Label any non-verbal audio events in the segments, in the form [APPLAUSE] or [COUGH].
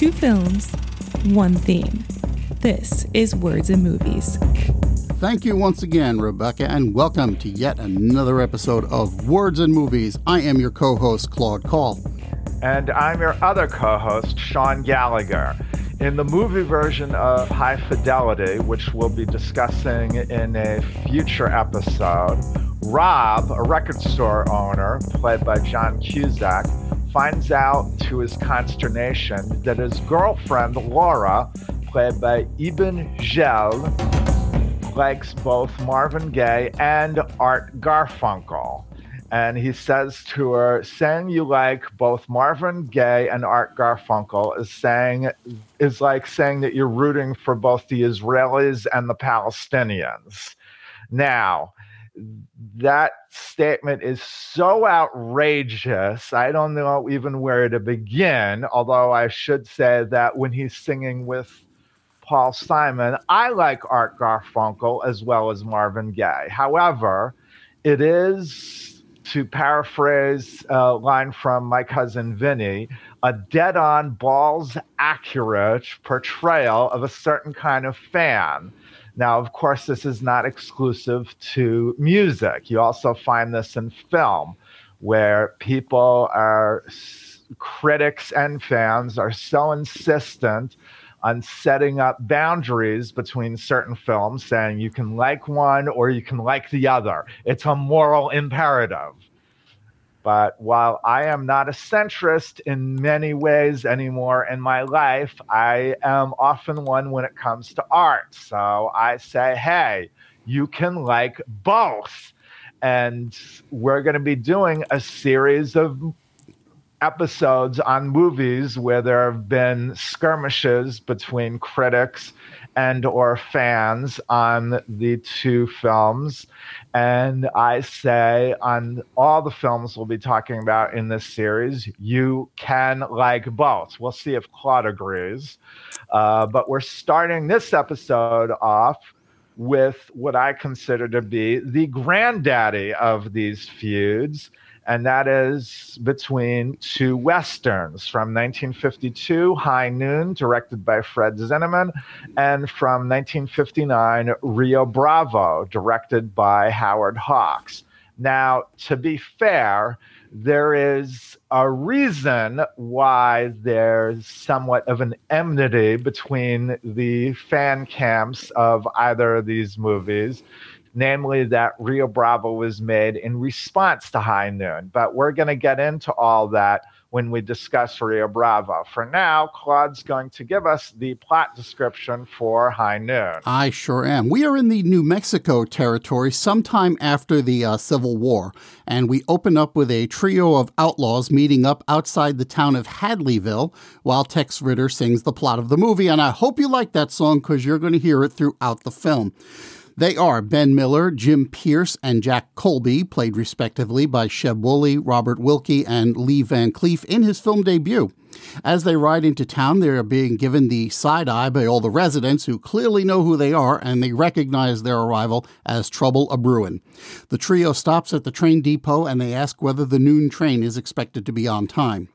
Two films, one theme. This is Words and Movies. Thank you once again, Rebecca, and welcome to yet another episode of Words and Movies. I am your co host, Claude Call. And I'm your other co host, Sean Gallagher. In the movie version of High Fidelity, which we'll be discussing in a future episode, Rob, a record store owner, played by John Cusack, finds out to his consternation that his girlfriend, Laura, played by Iben Hjejle, likes both Marvin Gaye and Art Garfunkel. And he says to her, saying you like both Marvin Gaye and Art Garfunkel is saying is like saying that you're rooting for both the Israelis and the Palestinians. Now, that statement is so outrageous. I don't know even where to begin. Although I should say that when he's singing with Paul Simon, I like Art Garfunkel as well as Marvin Gaye. However, it is, to paraphrase a line from my cousin Vinny, a dead on, balls accurate portrayal of a certain kind of fan. Now, of course, this is not exclusive to music. You also find this in film, where people are, critics and fans are so insistent on setting up boundaries between certain films, saying you can like one or you can like the other. It's a moral imperative. But while I am not a centrist in many ways anymore in my life, I am often one when it comes to art. So I say, hey, you can like both. And we're going to be doing a series of episodes on movies where there have been skirmishes between critics and or fans on the two films. And i say on all the films we'll be talking about in this series you can like both. We'll see if claude agrees. Uh, but we're starting this episode off with what i consider to be the granddaddy of these feuds and that is between two westerns from 1952, High Noon, directed by Fred Zinnemann, and from 1959, Rio Bravo, directed by Howard Hawks. Now, to be fair, there is a reason why there's somewhat of an enmity between the fan camps of either of these movies namely that Rio Bravo was made in response to High Noon. But we're going to get into all that when we discuss Rio Bravo. For now, Claude's going to give us the plot description for High Noon. I sure am. We are in the New Mexico territory sometime after the uh, Civil War, and we open up with a trio of outlaws meeting up outside the town of Hadleyville while Tex Ritter sings the plot of the movie. And I hope you like that song because you're going to hear it throughout the film. They are Ben Miller, Jim Pierce, and Jack Colby, played respectively by Sheb Wooley, Robert Wilke, and Lee Van Cleef in his film debut. As they ride into town, they are being given the side eye by all the residents who clearly know who they are and they recognize their arrival as trouble a brewing. The trio stops at the train depot and they ask whether the noon train is expected to be on time.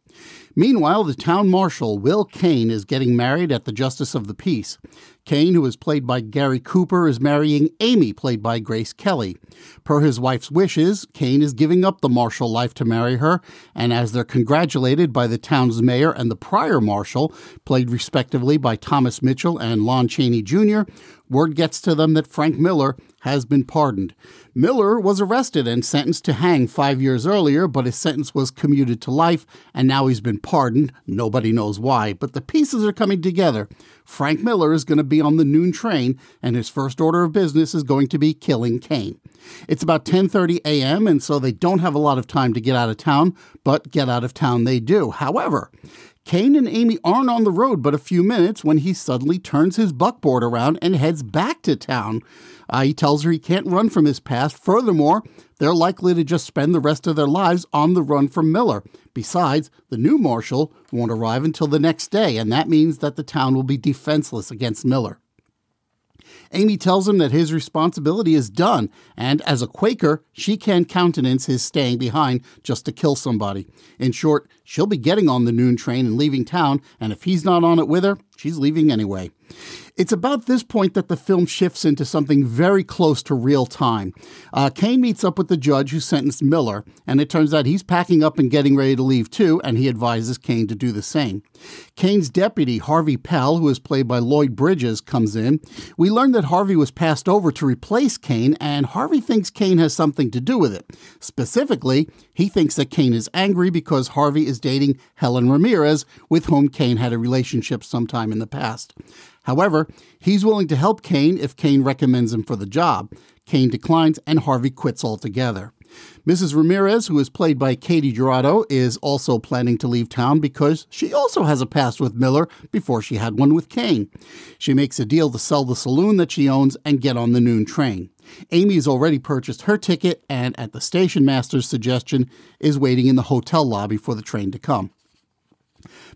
Meanwhile, the town marshal, Will Kane, is getting married at the Justice of the Peace. Kane, who is played by Gary Cooper, is marrying Amy, played by Grace Kelly. Per his wife's wishes, Kane is giving up the marshal life to marry her, and as they're congratulated by the town's mayor and the prior marshal, played respectively by Thomas Mitchell and Lon Chaney Jr., word gets to them that Frank Miller has been pardoned. Miller was arrested and sentenced to hang five years earlier, but his sentence was commuted to life, and now he's been pardoned. Nobody knows why, but the pieces are coming together. Frank Miller is going to be on the noon train, and his first order of business is going to be killing Kane. It's about 10:30 a.m., and so they don't have a lot of time to get out of town, but get out of town they do. However, Kane and Amy aren't on the road but a few minutes when he suddenly turns his buckboard around and heads back to town. Uh, he tells her he can't run from his past. Furthermore, they're likely to just spend the rest of their lives on the run from Miller. Besides, the new marshal won't arrive until the next day, and that means that the town will be defenseless against Miller. Amy tells him that his responsibility is done, and as a Quaker, she can't countenance his staying behind just to kill somebody. In short, she'll be getting on the noon train and leaving town, and if he's not on it with her, she's leaving anyway. It's about this point that the film shifts into something very close to real time. Uh, Kane meets up with the judge who sentenced Miller, and it turns out he's packing up and getting ready to leave too, and he advises Kane to do the same. Kane's deputy, Harvey Pell, who is played by Lloyd Bridges, comes in. We learn that Harvey was passed over to replace Kane, and Harvey thinks Kane has something to do with it. Specifically, he thinks that Kane is angry because Harvey is dating Helen Ramirez, with whom Kane had a relationship sometime in the past. However, he's willing to help Kane if Kane recommends him for the job. Kane declines and Harvey quits altogether. Mrs. Ramirez, who is played by Katy Jurado, is also planning to leave town because she also has a past with Miller before she had one with Kane. She makes a deal to sell the saloon that she owns and get on the noon train. Amy has already purchased her ticket and, at the station master's suggestion, is waiting in the hotel lobby for the train to come.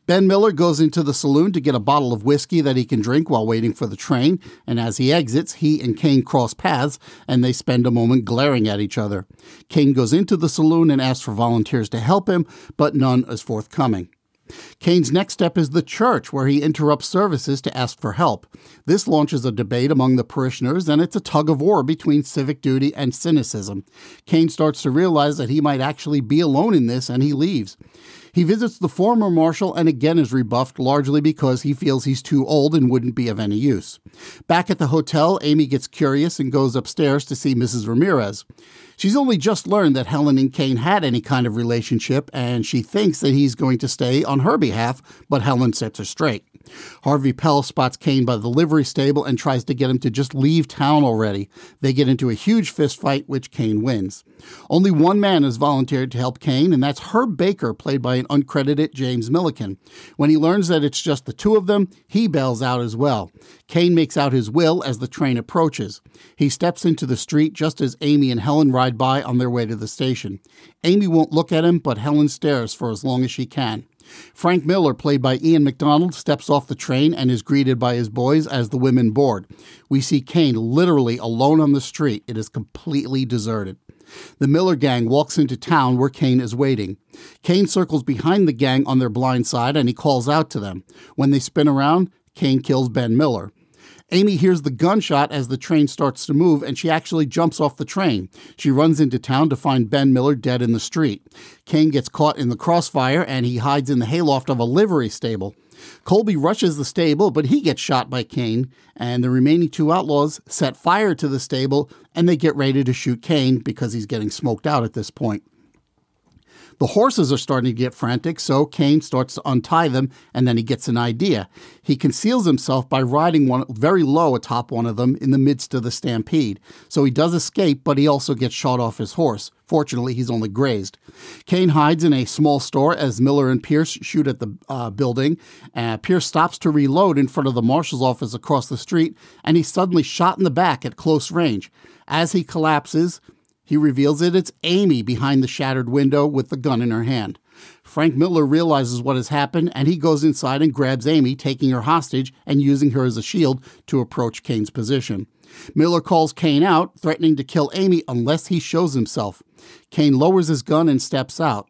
Ben Miller goes into the saloon to get a bottle of whiskey that he can drink while waiting for the train, and as he exits, he and Kane cross paths and they spend a moment glaring at each other. Kane goes into the saloon and asks for volunteers to help him, but none is forthcoming. Kane's next step is the church, where he interrupts services to ask for help. This launches a debate among the parishioners, and it's a tug of war between civic duty and cynicism. Kane starts to realize that he might actually be alone in this, and he leaves. He visits the former marshal and again is rebuffed largely because he feels he's too old and wouldn't be of any use. Back at the hotel, Amy gets curious and goes upstairs to see Mrs. Ramirez. She's only just learned that Helen and Kane had any kind of relationship, and she thinks that he's going to stay on her behalf, but Helen sets her straight. Harvey Pell spots Kane by the livery stable and tries to get him to just leave town already. They get into a huge fist fight, which Kane wins. Only one man has volunteered to help Kane, and that's Herb Baker, played by an uncredited James Millican. When he learns that it's just the two of them, he bails out as well. Kane makes out his will as the train approaches. He steps into the street just as Amy and Helen ride by on their way to the station. Amy won't look at him, but Helen stares for as long as she can. Frank Miller, played by Ian MacDonald, steps off the train and is greeted by his boys as the women board. We see Kane literally alone on the street. It is completely deserted. The Miller gang walks into town where Kane is waiting. Kane circles behind the gang on their blind side and he calls out to them. When they spin around, Kane kills Ben Miller. Amy hears the gunshot as the train starts to move, and she actually jumps off the train. She runs into town to find Ben Miller dead in the street. Kane gets caught in the crossfire, and he hides in the hayloft of a livery stable. Colby rushes the stable, but he gets shot by Kane, and the remaining two outlaws set fire to the stable, and they get ready to shoot Kane because he's getting smoked out at this point. The horses are starting to get frantic, so Kane starts to untie them, and then he gets an idea. He conceals himself by riding one very low atop one of them in the midst of the stampede. So he does escape, but he also gets shot off his horse. Fortunately, he's only grazed. Kane hides in a small store as Miller and Pierce shoot at the uh, building. Uh, Pierce stops to reload in front of the marshal's office across the street, and he's suddenly shot in the back at close range. As he collapses, he reveals that it's Amy behind the shattered window with the gun in her hand. Frank Miller realizes what has happened and he goes inside and grabs Amy, taking her hostage and using her as a shield to approach Kane's position. Miller calls Kane out, threatening to kill Amy unless he shows himself. Kane lowers his gun and steps out.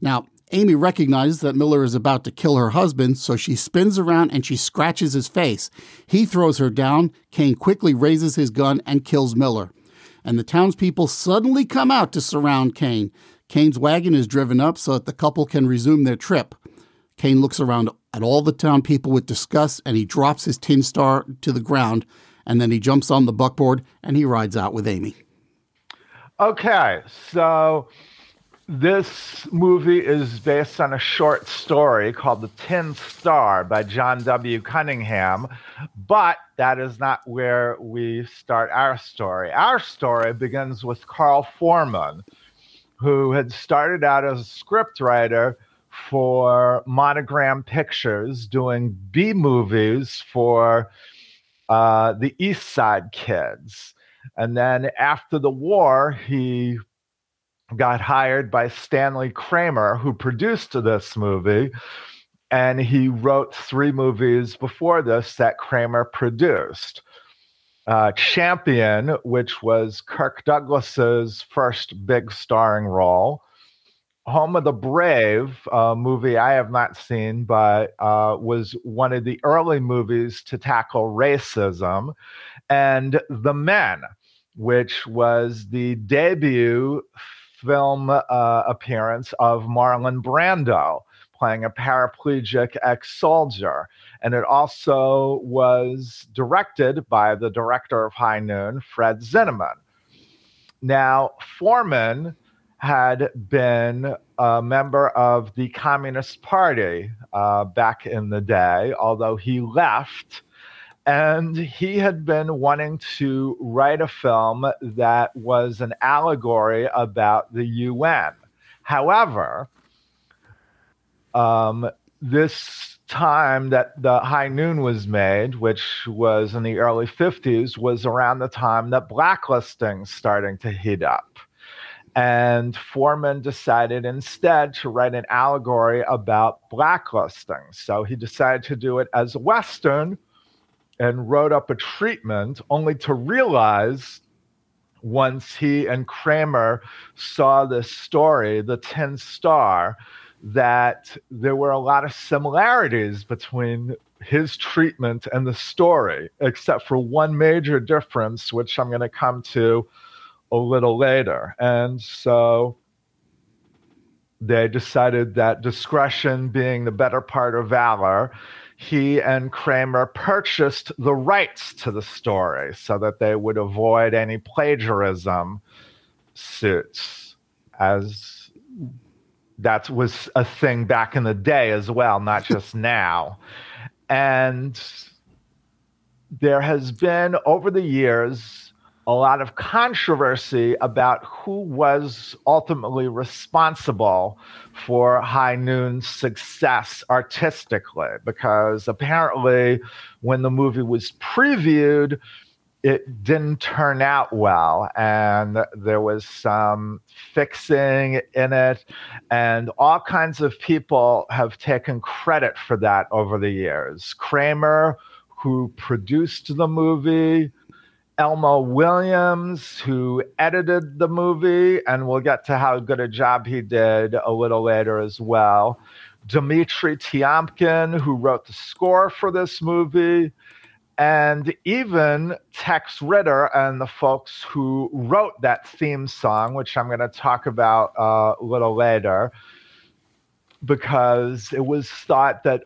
Now, Amy recognizes that Miller is about to kill her husband, so she spins around and she scratches his face. He throws her down. Kane quickly raises his gun and kills Miller and the townspeople suddenly come out to surround Kane. Kane's wagon is driven up so that the couple can resume their trip. Kane looks around at all the town people with disgust and he drops his tin star to the ground and then he jumps on the buckboard and he rides out with Amy. Okay, so this movie is based on a short story called The Tin Star by John W. Cunningham, but that is not where we start our story. Our story begins with Carl Foreman, who had started out as a scriptwriter for Monogram Pictures, doing B movies for uh, the East Side Kids. And then after the war, he got hired by Stanley Kramer, who produced this movie. And he wrote three movies before this that Kramer produced. uh, Champion, which was Kirk Douglas's first big starring role. Home of the Brave, a movie I have not seen, but uh, was one of the early movies to tackle racism. And The Men, which was the debut film uh, appearance of Marlon Brando playing a paraplegic ex soldier. And it also was directed by the director of High Noon, Fred Zinnemann. Now, Foreman had been a member of the Communist Party uh, back in the day, although he left. And he had been wanting to write a film that was an allegory about the UN. However, um, this time that the High Noon was made, which was in the early 50s, was around the time that blacklisting starting to heat up. And Foreman decided instead to write an allegory about blacklisting. So he decided to do it as a Western and wrote up a treatment only to realize once he and Kramer saw this story, The Tin Star, that there were a lot of similarities between his treatment and the story, except for one major difference, which I'm going to come to a little later. And so they decided that discretion being the better part of valor, he and Kramer purchased the rights to the story so that they would avoid any plagiarism suits as that was a thing back in the day as well, not [LAUGHS] just now. And there has been over the years a lot of controversy about who was ultimately responsible for High Noon's success artistically, because apparently when the movie was previewed, it didn't turn out well and there was some fixing in it and all kinds of people have taken credit for that over the years. Kramer who produced the movie elmo williams who edited the movie and we'll get to how good a job he did a little later as well. Dimitri Tiomkin, who wrote the score for this movie, and even Tex Ritter and the folks who wrote that theme song, which I'm going to talk about uh, a little later, because it was thought that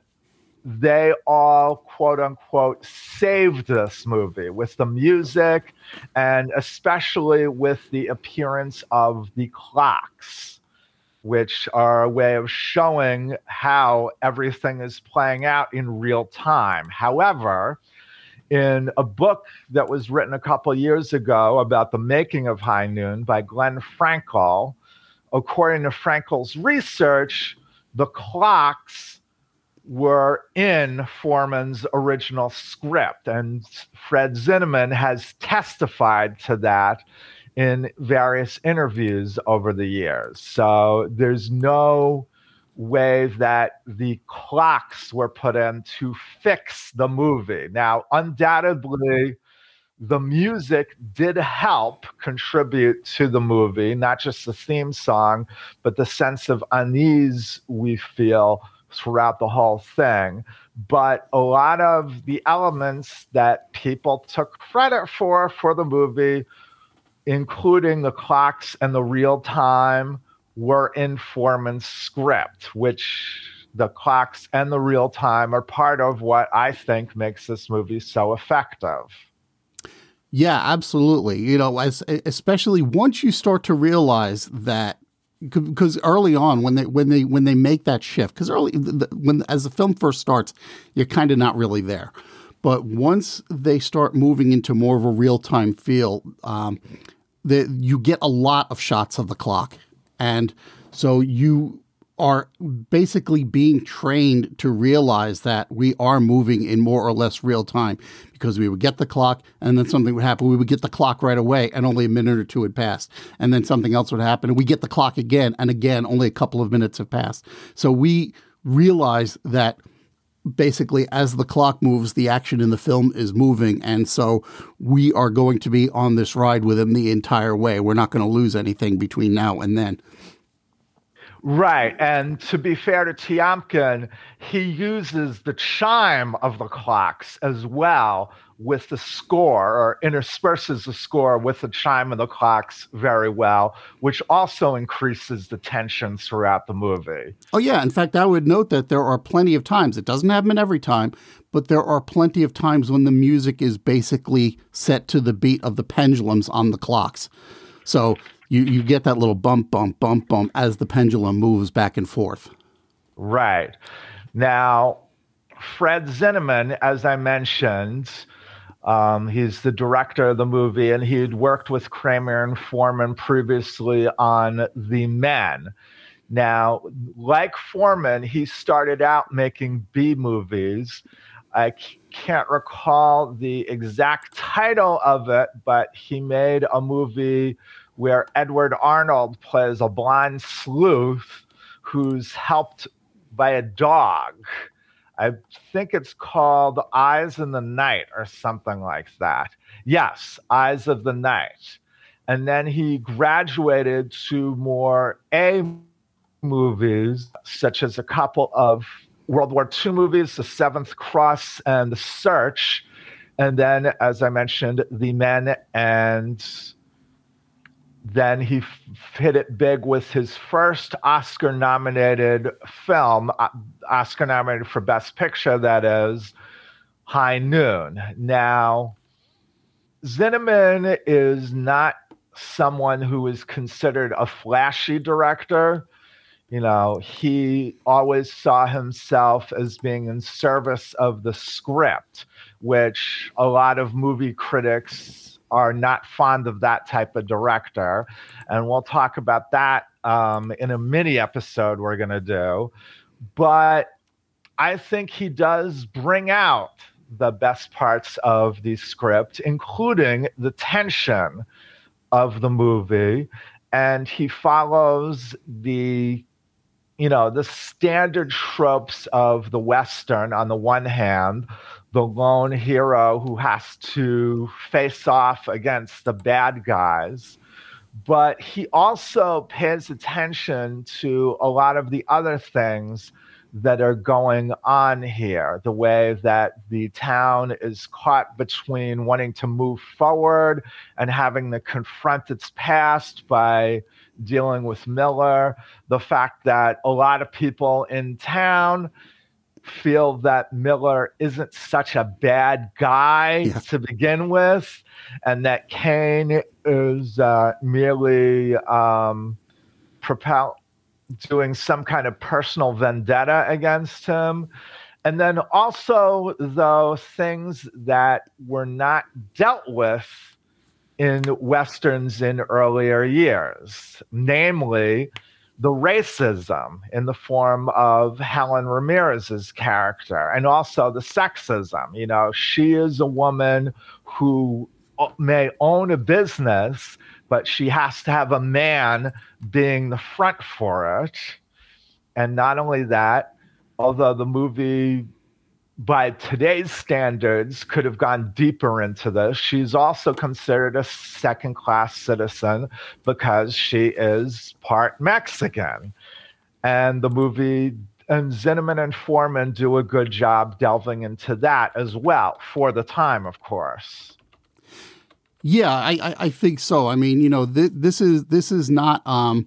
they all, quote unquote, saved this movie with the music and especially with the appearance of the clocks, which are a way of showing how everything is playing out in real time. However, in a book that was written a couple years ago about the making of High Noon by Glenn Frankel. According to Frankel's research, the clocks were in Foreman's original script, and Fred Zinnemann has testified to that in various interviews over the years. So there's no way that the clocks were put in to fix the movie. Now, undoubtedly, the music did help contribute to the movie, not just the theme song, but the sense of unease we feel throughout the whole thing. But a lot of the elements that people took credit for for the movie, including the clocks and the real time, were in Foreman's script, which the clocks and the real time are part of what I think makes this movie so effective. Yeah, absolutely. You know, as especially once you start to realize that because early on when they when they when they make that shift because early the, when as the film first starts you're kind of not really there. But once they start moving into more of a real-time feel um, that you get a lot of shots of the clock. And so you are basically being trained to realize that we are moving in more or less real time because we would get the clock and then something would happen. We would get the clock right away and only a minute or two had passed. And then something else would happen and we get the clock again and again, only a couple of minutes have passed. So we realize that basically as the clock moves, the action in the film is moving. And so we are going to be on this ride with him the entire way. We're not going to lose anything between now and then. Right. And to be fair to Tiomkin, he uses the chime of the clocks as well with the score or intersperses the score with the chime of the clocks very well, which also increases the tension throughout the movie. Oh, yeah. In fact, I would note that there are plenty of times, it doesn't happen every time, but there are plenty of times when the music is basically set to the beat of the pendulums on the clocks. So you, you get that little bump, bump, bump, bump as the pendulum moves back and forth. Right. Now, Fred Zinnemann, as I mentioned, um, he's the director of the movie, and he'd worked with Kramer and Foreman previously on The Men. Now, like Foreman, he started out making B movies. I can't recall the exact title of it, but he made a movie where Edward Arnold plays a blonde sleuth who's helped by a dog. I think it's called Eyes in the Night or something like that. Yes, Eyes of the Night. And then he graduated to more A movies, such as a couple of World War II movies, The Seventh Cross and The Search. And then, as I mentioned, The Men and then he f- hit it big with his first Oscar nominated film, uh, Oscar nominated for Best Picture, that is High Noon. Now, Zinnemann is not someone who is considered a flashy director. You know, he always saw himself as being in service of the script, which a lot of movie critics are not fond of that type of director. And we'll talk about that um, in a mini episode we're going to do. But I think he does bring out the best parts of the script, including the tension of the movie. And he follows the you know the standard tropes of the western on the one hand the lone hero who has to face off against the bad guys. But he also pays attention to a lot of the other things that are going on here. The way that the town is caught between wanting to move forward and having to confront its past by dealing with Miller. The fact that a lot of people in town feel that Miller isn't such a bad guy yeah. to begin with, and that Kane is uh, merely um, propel- doing some kind of personal vendetta against him. And then also, though, things that were not dealt with in Westerns in earlier years, namely, the racism in the form of Helen Ramirez's character and also the sexism. You know, she is a woman who may own a business, but she has to have a man being the front for it. And not only that, although the movie by today's standards, could have gone deeper into this. She's also considered a second class citizen because she is part Mexican. And the movie and Zinnemann and Foreman do a good job delving into that as well for the time, of course. Yeah, I, I, think so. I mean, you know, th- this is this is not um,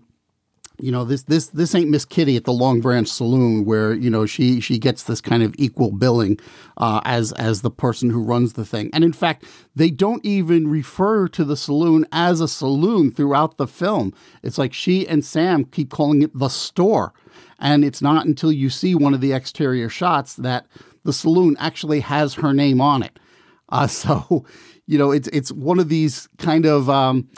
you know this this this ain't Miss Kitty at the Long Branch Saloon where you know she she gets this kind of equal billing uh, as as the person who runs the thing. And in fact, they don't even refer to the saloon as a saloon throughout the film. It's like she and Sam keep calling it the store, and it's not until you see one of the exterior shots that the saloon actually has her name on it. Uh, [LAUGHS] so you know it's it's one of these kind of um,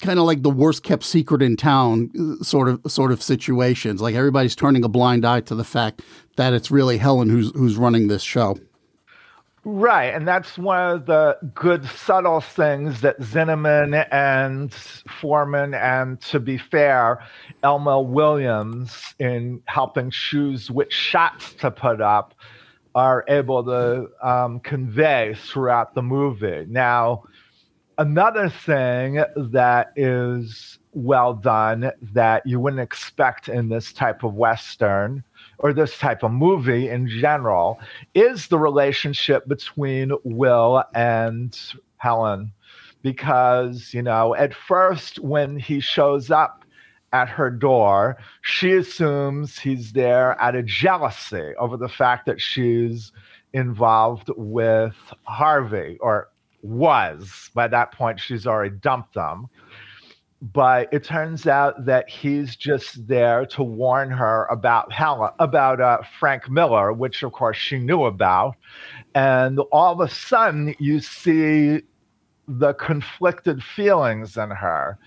kind of like the worst kept secret in town sort of sort of situations. Like everybody's turning a blind eye to the fact that it's really Helen who's who's running this show. Right, and that's one of the good subtle things that Zinnemann and Foreman, and to be fair, Elmo Williams, in helping choose which shots to put up, are able to um, convey throughout the movie. Now, another thing that is well done that you wouldn't expect in this type of Western or this type of movie in general is the relationship between Will and Helen. Because, you know, at first, when he shows up at her door, she assumes he's there out of jealousy over the fact that she's involved with Harvey or was. By that point, she's already dumped them but it turns out that he's just there to warn her about Helen, about uh, Frank Miller, which of course she knew about. And all of a sudden, you see the conflicted feelings in her.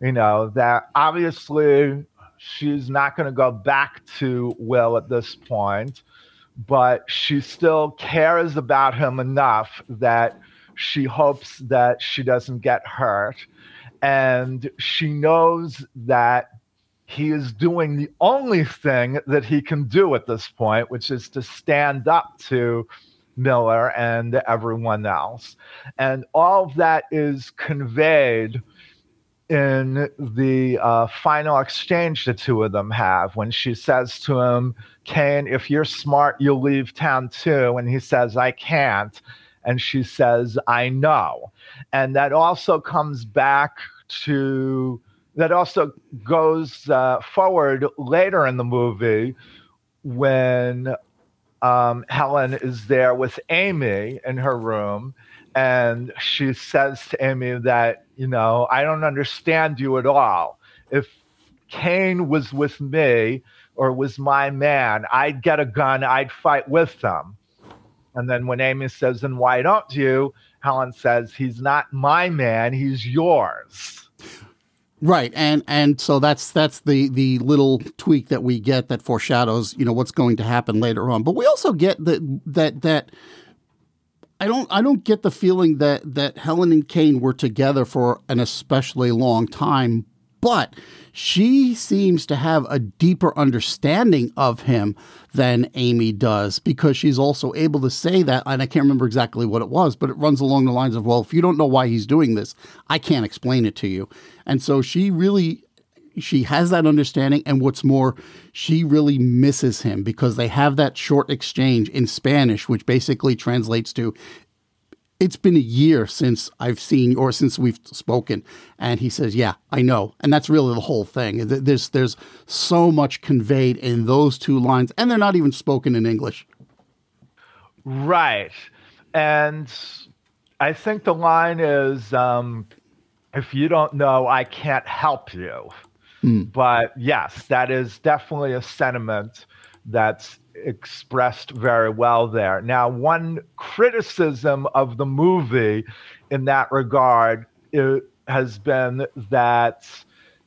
You know, that obviously she's not going to go back to Will at this point, but she still cares about him enough that she hopes that she doesn't get hurt and she knows that he is doing the only thing that he can do at this point, which is to stand up to Miller and everyone else. And all of that is conveyed in the uh, final exchange the two of them have when she says to him, Kane, if you're smart, you'll leave town too. And he says, I can't. And she says, I know. And that also comes back to, that also goes uh, forward later in the movie when um, Helen is there with Amy in her room. And she says to Amy that, you know, I don't understand you at all. If Kane was with me or was my man, I'd get a gun, I'd fight with them. And then when Amy says, "And why don't you? Helen says, he's not my man, he's yours. Right, and and so that's that's the the little tweak that we get that foreshadows you know what's going to happen later on. But we also get that that that I don't I don't get the feeling that that Helen and Kane were together for an especially long time, but she seems to have a deeper understanding of him than Amy does because she's also able to say that. And I can't remember exactly what it was, but it runs along the lines of, well, if you don't know why he's doing this, I can't explain it to you. And so she really she has that understanding and what's more she really misses him because they have that short exchange in spanish which basically translates to it's been a year since I've seen or since we've spoken. And he says, Yeah, I know. And that's really the whole thing. There's, there's so much conveyed in those two lines, and they're not even spoken in English. Right. And I think the line is um, if you don't know, I can't help you. Mm. But yes, that is definitely a sentiment that's expressed very well there. Now, one criticism of the movie in that regard uh, has been that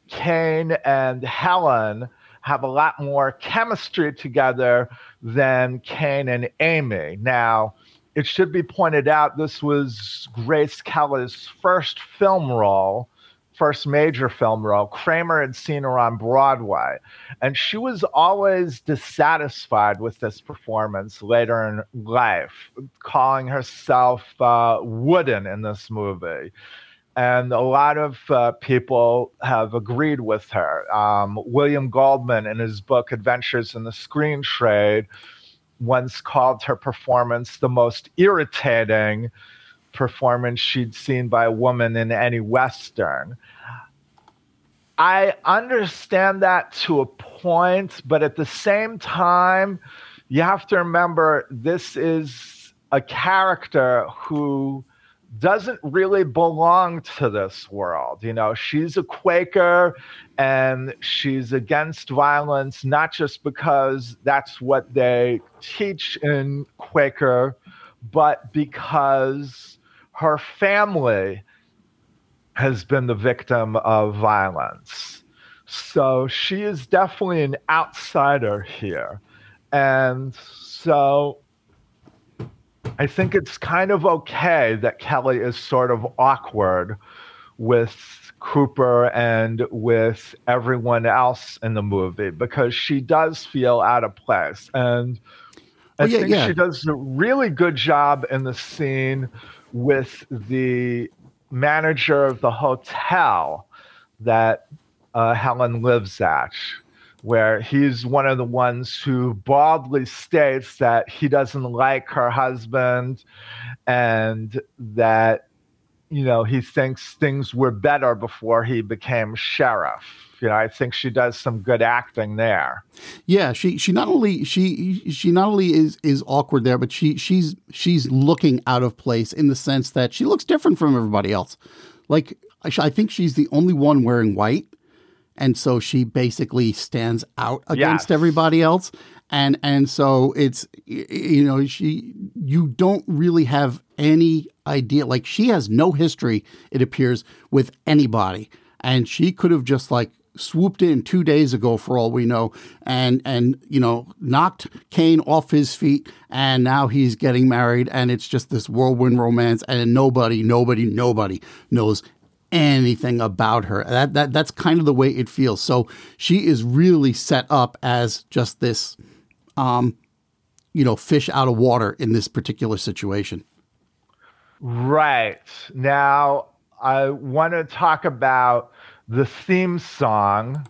Kane and Helen have a lot more chemistry together than Kane and Amy. Now, it should be pointed out this was Grace Kelly's first film role first major film role. Kramer had seen her on Broadway, and she was always dissatisfied with this performance later in life, calling herself uh, wooden in this movie. And a lot of uh, people have agreed with her. Um, William Goldman, in his book Adventures in the Screen Trade, once called her performance the most irritating performance she'd seen by a woman in any Western. I understand that to a point, but at the same time, you have to remember this is a character who doesn't really belong to this world. You know, she's a Quaker and she's against violence, not just because that's what they teach in Quaker, but because her family has been the victim of violence. So she is definitely an outsider here. And so I think it's kind of okay that Kelly is sort of awkward with Cooper and with everyone else in the movie because she does feel out of place. And oh, I oh, yeah, think yeah. she does a really good job in the scene with the manager of the hotel that uh, Helen lives at, where he's one of the ones who baldly states that he doesn't like her husband and that you know, he thinks things were better before he became sheriff. You know, I think she does some good acting there. Yeah, she she not only she she not only is is awkward there, but she she's she's looking out of place in the sense that she looks different from everybody else. Like I think she's the only one wearing white, and so she basically stands out against yes. everybody else and and so it's you know she you don't really have any idea like she has no history it appears with anybody and she could have just like swooped in two days ago for all we know and and you know knocked Kane off his feet and now he's getting married and it's just this whirlwind romance and nobody nobody nobody knows anything about her that that that's kind of the way it feels so she is really set up as just this um, you know, fish out of water in this particular situation. Right. Now, I want to talk about the theme song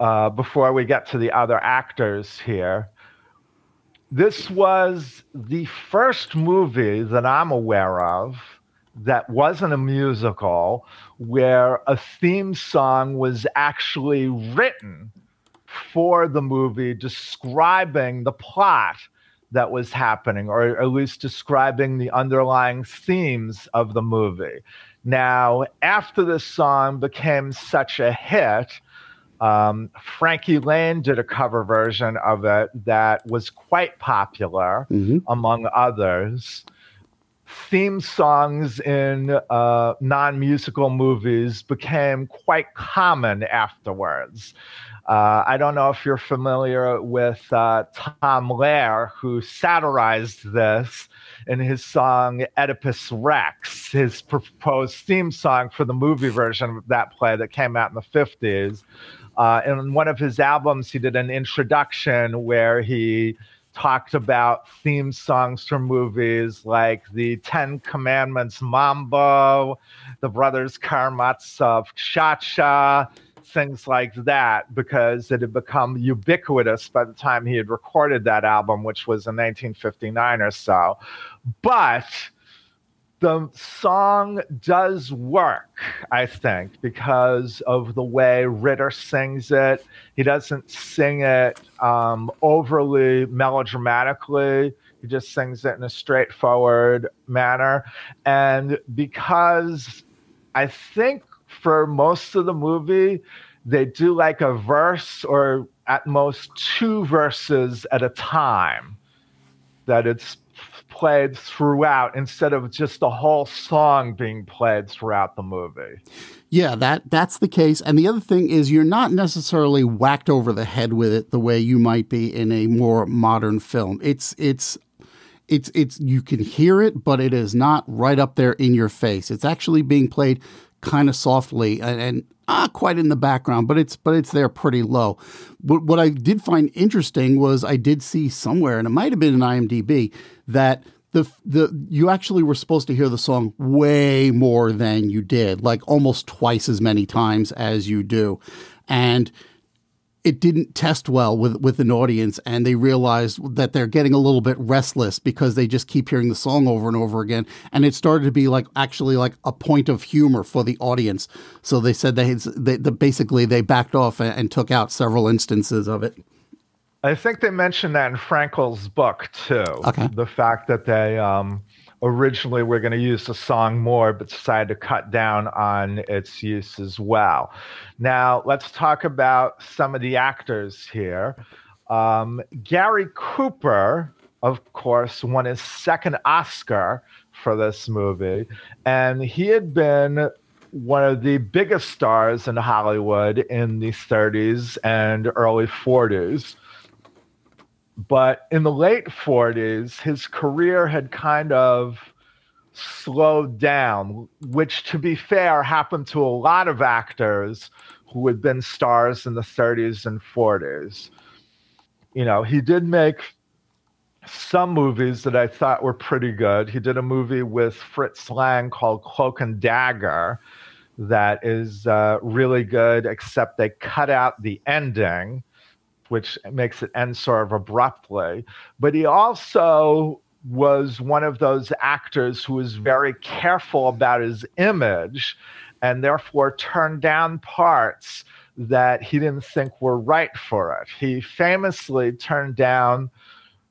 uh, before we get to the other actors here. This was the first movie that I'm aware of that wasn't a musical where a theme song was actually written for the movie describing the plot that was happening, or at least describing the underlying themes of the movie. Now, after this song became such a hit, um, Frankie Laine did a cover version of it that was quite popular, mm-hmm. among others. Theme songs in uh, non musical movies became quite common afterwards. Uh, I don't know if you're familiar with uh, Tom Lehrer, who satirized this in his song Oedipus Rex, his proposed theme song for the movie version of that play that came out in the 50s. Uh, in one of his albums, he did an introduction where he talked about theme songs from movies like the Ten Commandments Mambo, the Brothers Karamazov Cha Cha, things like that because it had become ubiquitous by the time he had recorded that album, which was in 1959 or so. But the song does work, I think, because of the way Ritter sings it. He doesn't sing it um, overly melodramatically. He just sings it in a straightforward manner. And because I think for most of the movie, they do like a verse or at most two verses at a time that it's played throughout instead of just a whole song being played throughout the movie. Yeah, that that's the case. And the other thing is you're not necessarily whacked over the head with it the way you might be in a more modern film. It's it's it's it's you can hear it, but it is not right up there in your face. It's actually being played kind of softly and, and not quite in the background, but it's but it's there pretty low. But what I did find interesting was I did see somewhere, and it might have been in IMDb, that the the you actually were supposed to hear the song way more than you did, like almost twice as many times as you do, and it didn't test well with with an audience and they realized that they're getting a little bit restless because they just keep hearing the song over and over again. And it started to be like actually like a point of humor for the audience. So they said they, they, they basically they backed off and, and, took out several instances of it. I think they mentioned that in frankel's book too. Okay. The fact that they um originally we're going to use the song more, but decided to cut down on its use as well. Now, let's talk about some of the actors here. Um, Gary Cooper, of course, won his second Oscar for this movie, and he had been one of the biggest stars in Hollywood in the 30s and early 40s. But in the late 40s, his career had kind of slowed down, which, to be fair, happened to a lot of actors who had been stars in the 30s and 40s. You know, he did make some movies that I thought were pretty good. He did a movie with Fritz Lang called Cloak and Dagger that is uh, really good, except they cut out the ending, which makes it end sort of abruptly. But he also was one of those actors who was very careful about his image and therefore turned down parts that he didn't think were right for it. He famously turned down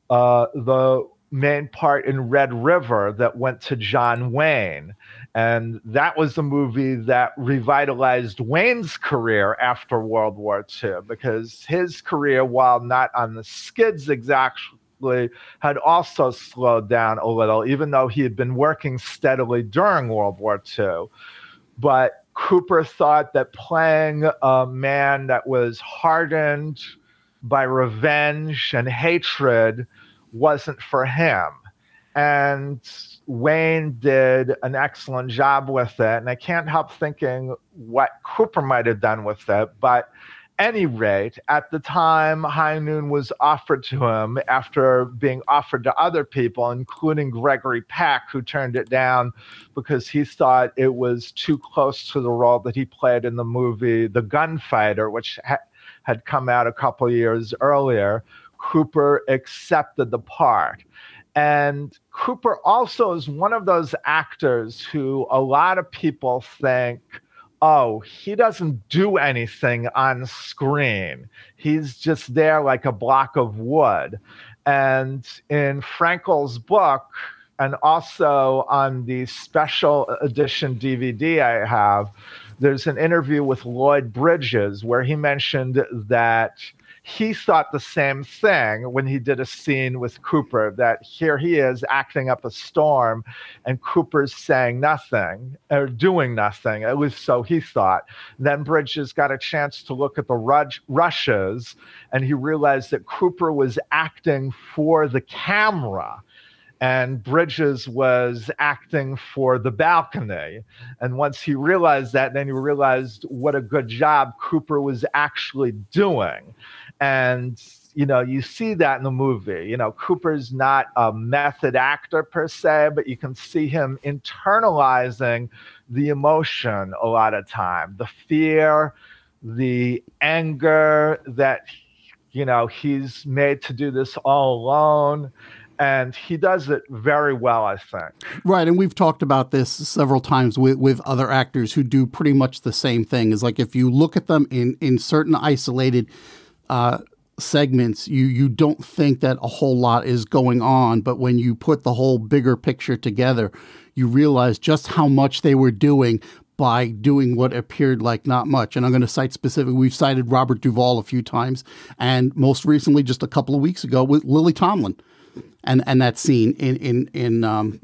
uh, the main part in Red River that went to John Wayne. And that was the movie that revitalized Wayne's career after World War II because his career, while not on the skids exactly, had also slowed down a little, even though he had been working steadily during World War II. But Cooper thought that playing a man that was hardened by revenge and hatred wasn't for him. And Wayne did an excellent job with it. And I can't help thinking what Cooper might have done with it. But any rate, at the time, High Noon was offered to him after being offered to other people, including Gregory Peck, who turned it down because he thought it was too close to the role that he played in the movie The Gunfighter, which ha- had come out a couple years earlier. Cooper accepted the part. And Cooper also is one of those actors who a lot of people think, oh, he doesn't do anything on screen. He's just there like a block of wood. And in Frankel's book, and also on the special edition DVD I have, there's an interview with Lloyd Bridges where he mentioned that he thought the same thing when he did a scene with Cooper that here he is acting up a storm and Cooper's saying nothing or doing nothing. At least so he thought. Then Bridges got a chance to look at the rushes and he realized that Cooper was acting for the camera and Bridges was acting for the balcony. And once he realized that, then he realized what a good job Cooper was actually doing. And you know, you see that in the movie. You know, Cooper's not a method actor per se, but you can see him internalizing the emotion a lot of time, the fear, the anger that you know he's made to do this all alone and he does it very well, I think. Right, and we've talked about this several times with, with other actors who do pretty much the same thing. Is like if you look at them in in certain isolated uh, segments, you you don't think that a whole lot is going on, but when you put the whole bigger picture together, you realize just how much they were doing by doing what appeared like not much. And I'm going to cite specific. We've cited Robert Duvall a few times, and most recently, just a couple of weeks ago, with Lily Tomlin and and that scene in in in um,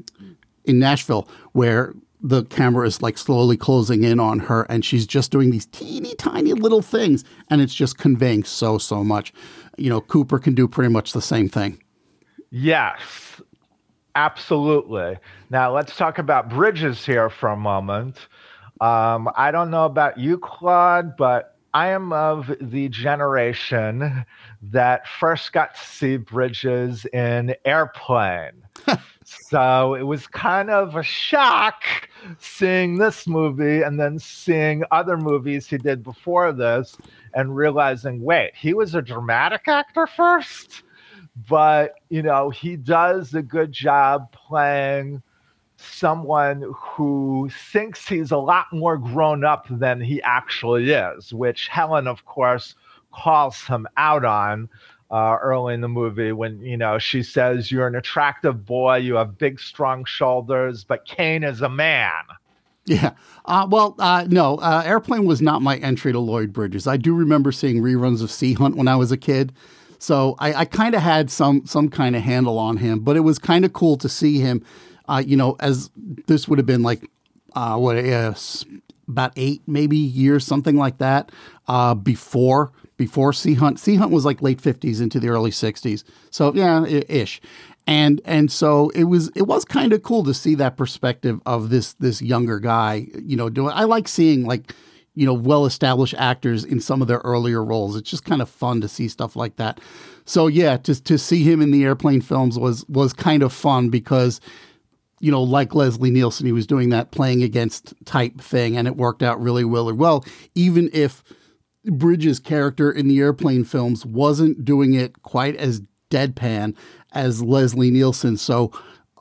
in Nashville where the camera is like slowly closing in on her and she's just doing these teeny tiny little things and it's just conveying so so much. You know cooper can do pretty much the same thing. Yes. Absolutely. Now let's talk about bridges here for a moment. Um, i don't know about you claude but i am of the generation that first got to see Bridges in Airplane. [LAUGHS] so it was kind of a shock seeing this movie and then seeing other movies he did before this and realizing, wait, he was a dramatic actor first? But, you know, he does a good job playing someone who thinks he's a lot more grown up than he actually is, which Helen, of course, calls him out on uh, early in the movie when you know she says you're an attractive boy you have big strong shoulders but kane is a man. Yeah. Uh, well uh, no uh, airplane was not my entry to lloyd bridges. I do remember seeing reruns of sea hunt when i was a kid. So i, I kind of had some some kind of handle on him but it was kind of cool to see him uh, you know as this would have been like uh, what about eight maybe years something like that before before Sea Hunt. Sea Hunt was like late 50s into the early 60s. So yeah, ish. And and so it was it was kind of cool to see that perspective of this this younger guy, you know, doing I like seeing like you know well established actors in some of their earlier roles. It's just kind of fun to see stuff like that. So yeah, to to see him in the airplane films was was kind of fun because you know, like Leslie Nielsen, he was doing that playing against type thing, and it worked out really, really well. Even if Bridges' character in the airplane films wasn't doing it quite as deadpan as Leslie Nielsen. So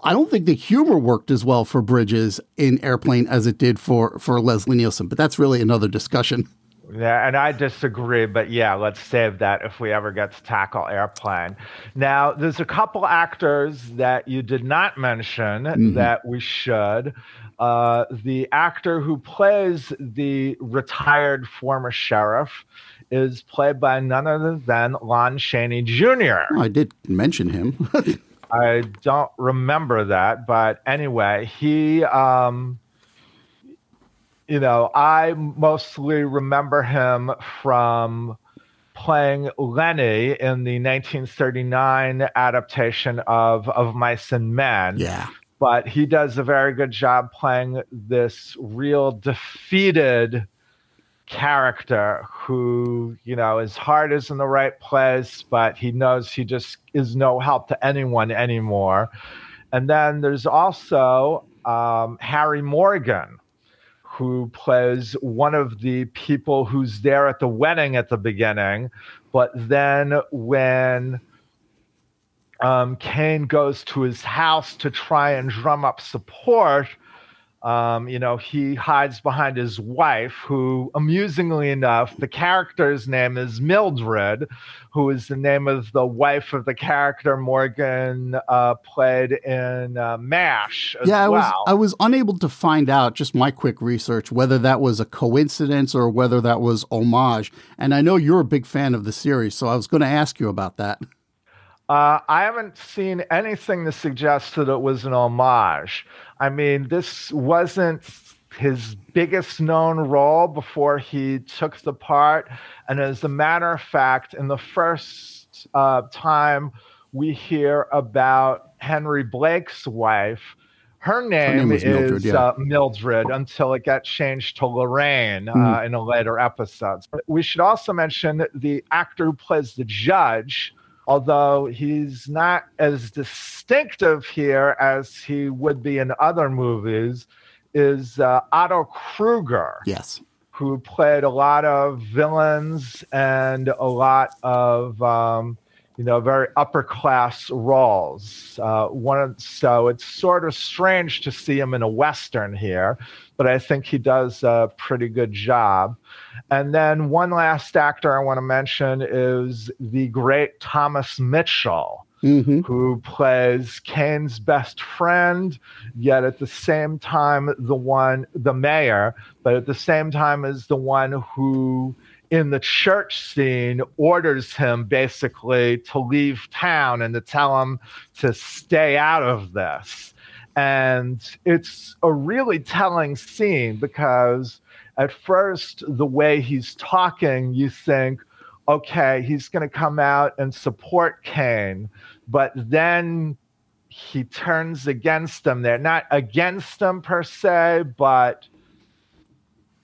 I don't think the humor worked as well for Bridges in Airplane as it did for, for Leslie Nielsen, but that's really another discussion. [LAUGHS] Yeah, and I disagree, but yeah, let's save that if we ever get to tackle Airplane. Now, there's a couple actors that you did not mention mm-hmm. that we should. Uh, the actor who plays the retired former sheriff is played by none other than Lon Chaney Jr. Oh, I did mention him. [LAUGHS] I don't remember that, but anyway, he. Um, you know, I mostly remember him from playing Lenny in the 1939 adaptation of Of Mice and Men. Yeah. But he does a very good job playing this real defeated character who, you know, his heart is in the right place, but he knows he just is no help to anyone anymore. And then there's also um, Harry Morgan, who plays one of the people who's there at the wedding at the beginning. But then when um, Kane goes to his house to try and drum up support, um, you know, he hides behind his wife, who, amusingly enough, the character's name is Mildred, who is the name of the wife of the character Morgan uh, played in uh, MASH. yeah, I well. was I was unable to find out just my quick research whether that was a coincidence or whether that was homage. And I know you're a big fan of the series, so I was going to ask you about that. [LAUGHS] Uh, I haven't seen anything to suggest that it was an homage. I mean, this wasn't his biggest known role before he took the part. And as a matter of fact, in the first uh, time we hear about Henry Blake's wife, her name, her name is Mildred, yeah. uh, Mildred, until it got changed to Lorraine mm. in a later episode. We should also mention the actor who plays the judge although he's not as distinctive here as he would be in other movies, is uh, Otto Kruger. Yes. Who played a lot of villains and a lot of, um, you know, very upper class roles. Uh, one, so it's sort of strange to see him in a Western here, but I think he does a pretty good job. And then one last actor I want to mention is the great Thomas Mitchell. Mm-hmm. Who plays Kane's best friend, yet at the same time, the one, the mayor, but at the same time, is the one who in the church scene orders him basically to leave town and to tell him to stay out of this. And it's a really telling scene because at first, the way he's talking, you think, okay, he's going to come out and support Kane. But then he turns against them. They're not against them per se, but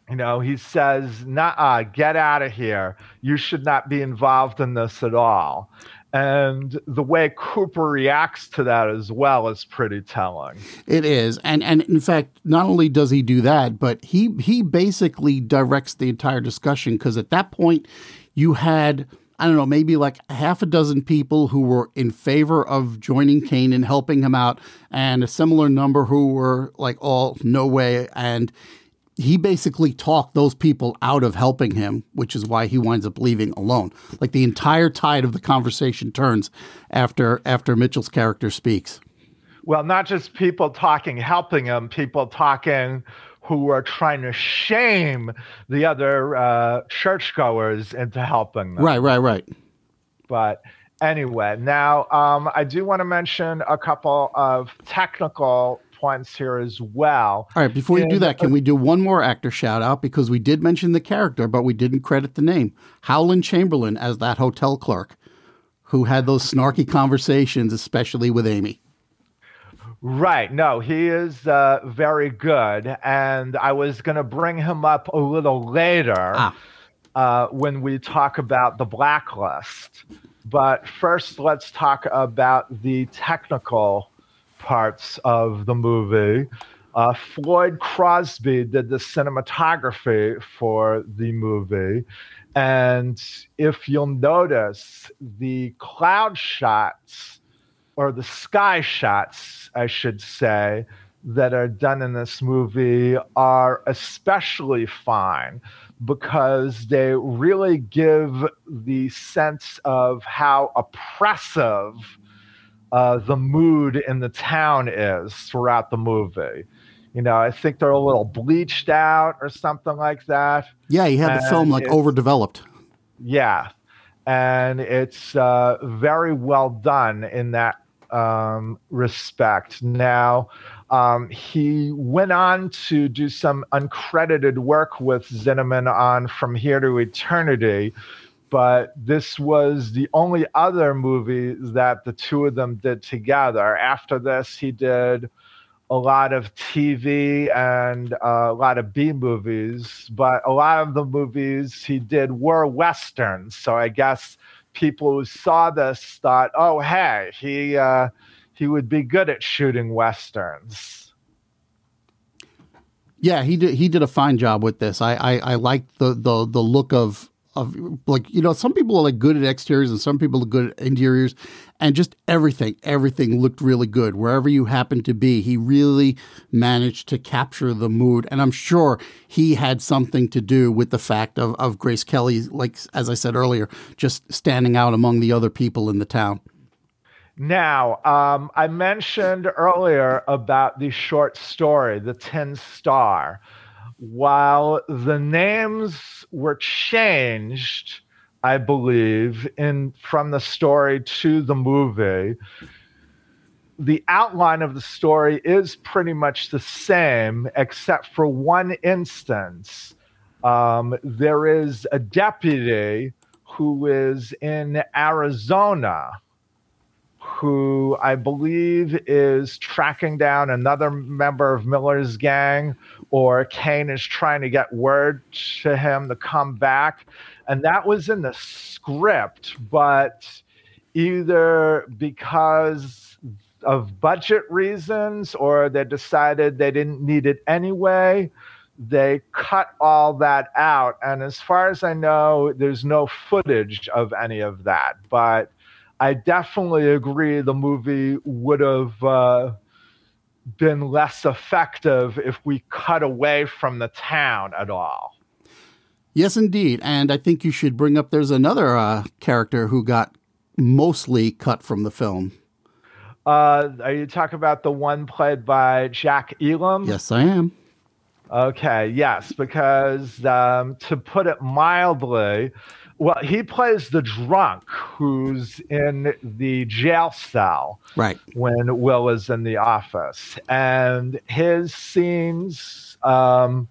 you know, he says, nah, get out of here. You should not be involved in this at all. And the way Cooper reacts to that as well is pretty telling. It is. And and in fact, not only does he do that, but he he basically directs the entire discussion because at that point you had I don't know, maybe like half a dozen people who were in favor of joining Kane and helping him out, and a similar number who were like, "Oh, no way!" And he basically talked those people out of helping him, which is why he winds up leaving alone. Like the entire tide of the conversation turns after after Mitchell's character speaks. Well, not just people talking, helping him, people talking who are trying to shame the other uh, churchgoers into helping them. Right, right, right. But anyway, now um, I do want to mention a couple of technical points here as well. All right, before you do that, can we do one more actor shout out because we did mention the character, but we didn't credit the name. Howland Chamberlain as that hotel clerk who had those snarky conversations, especially with Amy. Right. No, he is uh, very good. And I was going to bring him up a little later ah. uh, when we talk about the blacklist. But first, let's talk about the technical parts of the movie. Uh, Floyd Crosby did the cinematography for the movie. And if you'll notice, the cloud shots or the sky shots, I should say, that are done in this movie are especially fine because they really give the sense of how oppressive uh, the mood in the town is throughout the movie. You know, I think they're a little bleached out or something like that. Yeah, he had and the film like overdeveloped. Yeah, and it's uh, very well done in that um, respect. Now, um, he went on to do some uncredited work with Zinnemann on From Here to Eternity, but this was the only other movie that the two of them did together. After this, he did a lot of TV and uh, a lot of B movies, but a lot of the movies he did were westerns. So I guess people who saw this thought, "Oh, hey, he uh, he would be good at shooting westerns." Yeah, he did. He did a fine job with this. I I, I liked the the the look of of like you know some people are like good at exteriors and some people are good at interiors. And just everything everything looked really good. Wherever you happened to be he really managed to capture the mood. And i'm sure he had something to do with the fact of, of grace kelly like as i said earlier just standing out among the other people in the town. Now, um, I mentioned earlier about the short story, The Tin Star while the names were changed, I believe, in from the story to the movie, the outline of the story is pretty much the same, except for one instance. Um, there is a deputy who is in Arizona who I believe is tracking down another member of Miller's gang, or Kane is trying to get word to him to come back. And that was in the script, but either because of budget reasons or they decided they didn't need it anyway, they cut all that out. And as far as I know, there's no footage of any of that. But I definitely agree the movie would have uh, been less effective if we cut away from the town at all. Yes, indeed. And I think you should bring up there's another uh, character who got mostly cut from the film. Uh, are you talking about the one played by Jack Elam? Yes, I am. Okay, yes, because um, to put it mildly, well, he plays the drunk who's in the jail cell. Right. When Will is in the office. And his scenes um,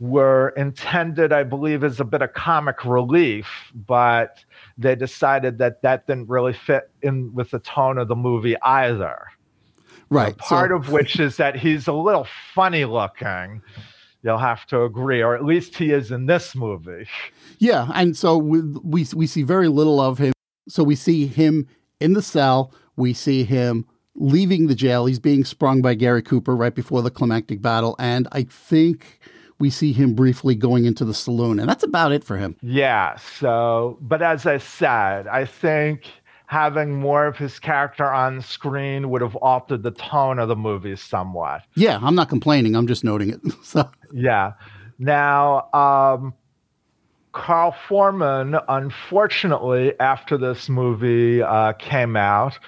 were intended, I believe, as a bit of comic relief, but they decided that that didn't really fit in with the tone of the movie either. Right. part so- of which is that he's a little funny looking you'll have to agree, or at least he is in this movie. Yeah, and so we we, we see very little of him. So we see him in the cell. We see him leaving the jail. He's being sprung by Gary Cooper right before the climactic battle, and I think we see him briefly going into the saloon, and that's about it for him. Yeah. So, but as I said, I think having more of his character on screen would have altered the tone of the movie somewhat. Yeah, I'm not complaining. I'm just noting it. [LAUGHS] so. Yeah. Now, um, Carl Foreman, unfortunately, after this movie uh, came out,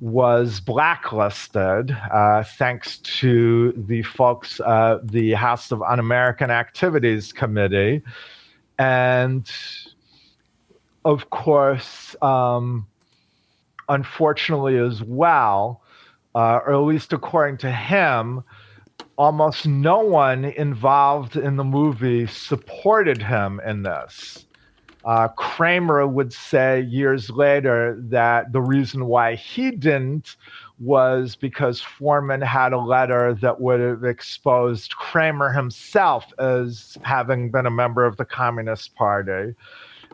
was blacklisted uh, thanks to the folks, uh, the House of Un American Activities Committee. And of course, um, unfortunately, as well, uh, or at least according to him, almost no one involved in the movie supported him in this. Uh, Kramer would say years later that the reason why he didn't was because Foreman had a letter that would have exposed Kramer himself as having been a member of the Communist Party.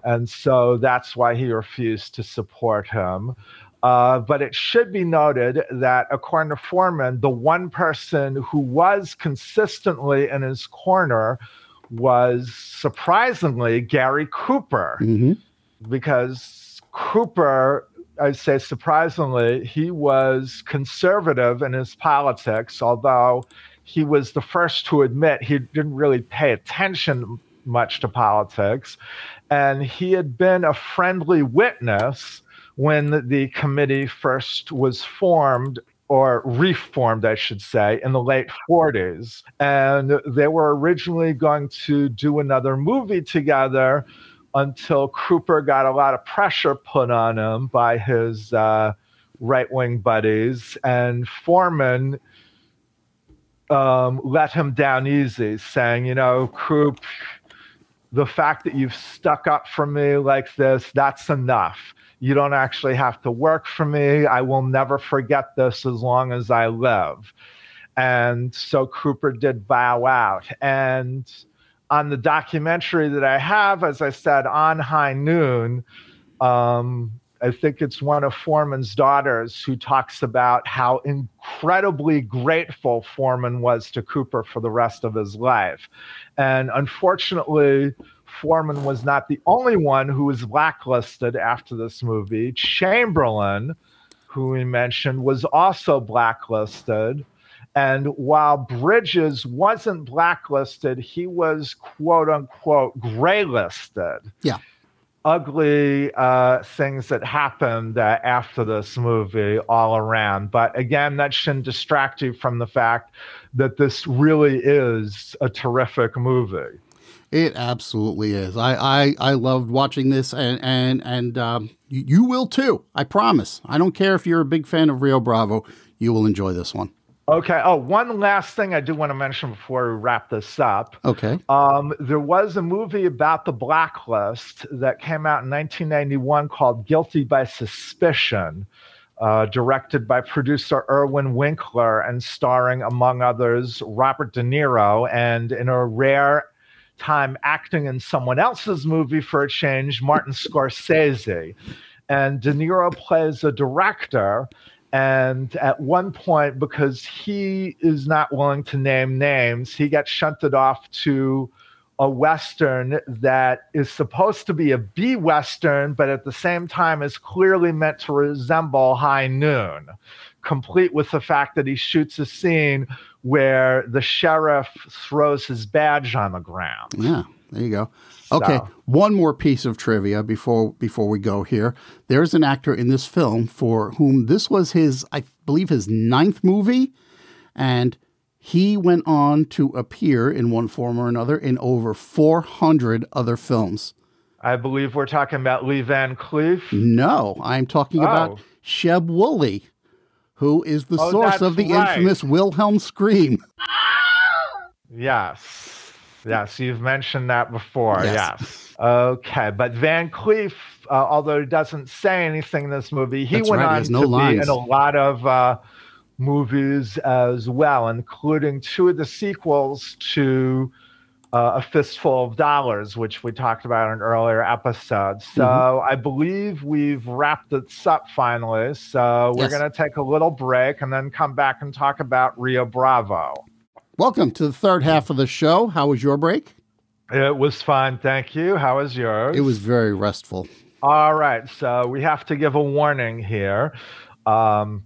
And so that's why he refused to support him. Uh, but it should be noted that, according to Foreman, the one person who was consistently in his corner was surprisingly Gary Cooper, Mm-hmm. because Cooper, I'd say surprisingly, he was conservative in his politics, although he was the first to admit he didn't really pay attention much to politics. And he had been a friendly witness when the committee first was formed or reformed, I should say, in the late 40s. And they were originally going to do another movie together until Cooper got a lot of pressure put on him by his uh, right wing buddies. And Foreman um, let him down easy, saying, you know, Coop, the fact that you've stuck up for me like this, that's enough. You don't actually have to work for me. I will never forget this as long as I live. And so Cooper did bow out. And on the documentary that I have, as I said, on High Noon, um, I think it's one of Foreman's daughters who talks about how incredibly grateful Foreman was to Cooper for the rest of his life. And unfortunately, Foreman was not the only one who was blacklisted after this movie. Chamberlain, who we mentioned, was also blacklisted. And while Bridges wasn't blacklisted, he was quote unquote graylisted. Yeah. Ugly uh, things that happened uh, after this movie all around. But again, that shouldn't distract you from the fact that this really is a terrific movie. It absolutely is. I, I, I loved watching this, and and and um, you, you will too. I promise. I don't care if you're a big fan of Rio Bravo. You will enjoy this one. Okay. Oh, one last thing I do want to mention before we wrap this up. Okay. Um, there was a movie about the blacklist that came out in 1991 called Guilty by Suspicion, uh, directed by producer Irwin Winkler and starring, among others, Robert De Niro. And in a rare time acting in someone else's movie for a change, Martin Scorsese. And De Niro plays a director. And at one point, because he is not willing to name names, he gets shunted off to a Western that is supposed to be a B Western, but at the same time is clearly meant to resemble High Noon, complete with the fact that he shoots a scene where the sheriff throws his badge on the ground. Yeah. There you go. Okay, So- one more piece of trivia before before we go here. There's an actor in this film for whom this was his, I believe, his ninth movie, and he went on to appear in one form or another in over 400 other films. I believe we're talking about Lee Van Cleef. No, I'm talking about Oh. Sheb Wooley, who is the Oh, source of the right. infamous Wilhelm scream. Yes. Yes, you've mentioned that before. Yes. Yes. Okay, but Van Cleef, uh, although he doesn't say anything in this movie, he That's went right, on no to lines. be in a lot of uh, movies as well, including two of the sequels to uh, A Fistful of Dollars, which we talked about in an earlier episode. So Mm-hmm. I believe we've wrapped this up finally. So we're Yes. going to take a little break and then come back and talk about Rio Bravo. Welcome to the third half of the show. How was your break? It was fun. Thank you. How was yours? It was very restful. All right. So we have to give a warning here. Um,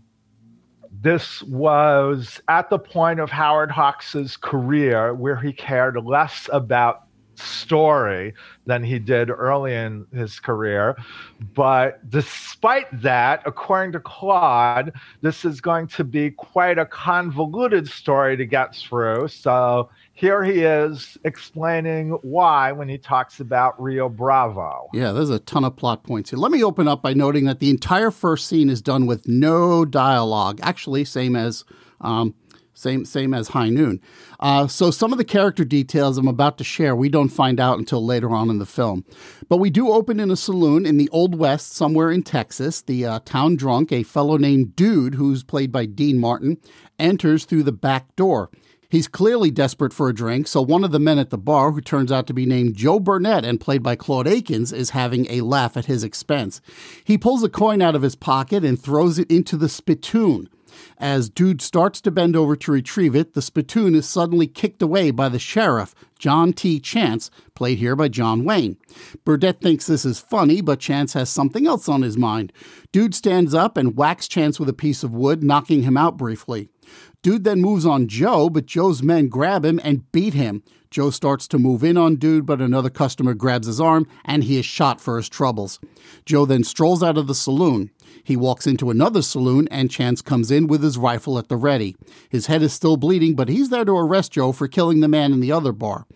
this was at the point of Howard Hawks's career where he cared less about story than he did early in his career. But despite that, according to Claude, this is going to be quite a convoluted story to get through. So here he is explaining why when he talks about Rio Bravo. Yeah, there's a ton of plot points here. Let me open up by noting that the entire first scene is done with no dialogue. Actually, same as um, same same as High Noon. Uh, so some of the character details I'm about to share we don't find out until later on in the film. But we do open in a saloon in the Old West somewhere in Texas. The uh, town drunk, a fellow named Dude, who's played by Dean Martin, enters through the back door. He's clearly desperate for a drink, so one of the men at the bar, who turns out to be named Joe Burdette and played by Claude Akins, is having a laugh at his expense. He pulls a coin out of his pocket and throws it into the spittoon. As Dude starts to bend over to retrieve it, the spittoon is suddenly kicked away by the sheriff, John T. Chance, played here by John Wayne. Burdette thinks this is funny, but Chance has something else on his mind. Dude stands up and whacks Chance with a piece of wood, knocking him out briefly. Dude then moves on Joe, but Joe's men grab him and beat him. Joe starts to move in on Dude, but another customer grabs his arm and he is shot for his troubles. Joe then strolls out of the saloon. He walks into another saloon and Chance comes in with his rifle at the ready. His head is still bleeding, but he's there to arrest Joe for killing the man in the other bar.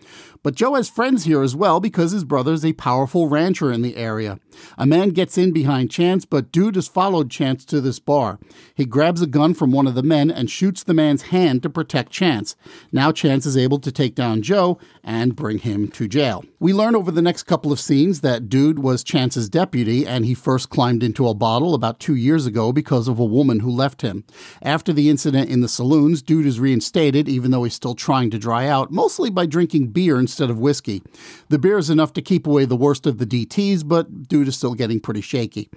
But Joe has friends here as well because his brother is a powerful rancher in the area. A man gets in behind Chance, but Dude has followed Chance to this bar. He grabs a gun from one of the men and shoots the man's hand to protect Chance. Now Chance is able to take down Joe and bring him to jail. We learn over the next couple of scenes that Dude was Chance's deputy and he first climbed into a bottle about two years ago because of a woman who left him. After the incident in the saloons, Dude is reinstated even though he's still trying to dry out, mostly by drinking beer instead of whiskey. The beer is enough to keep away the worst of the DTs, but Dude is still getting pretty shaky.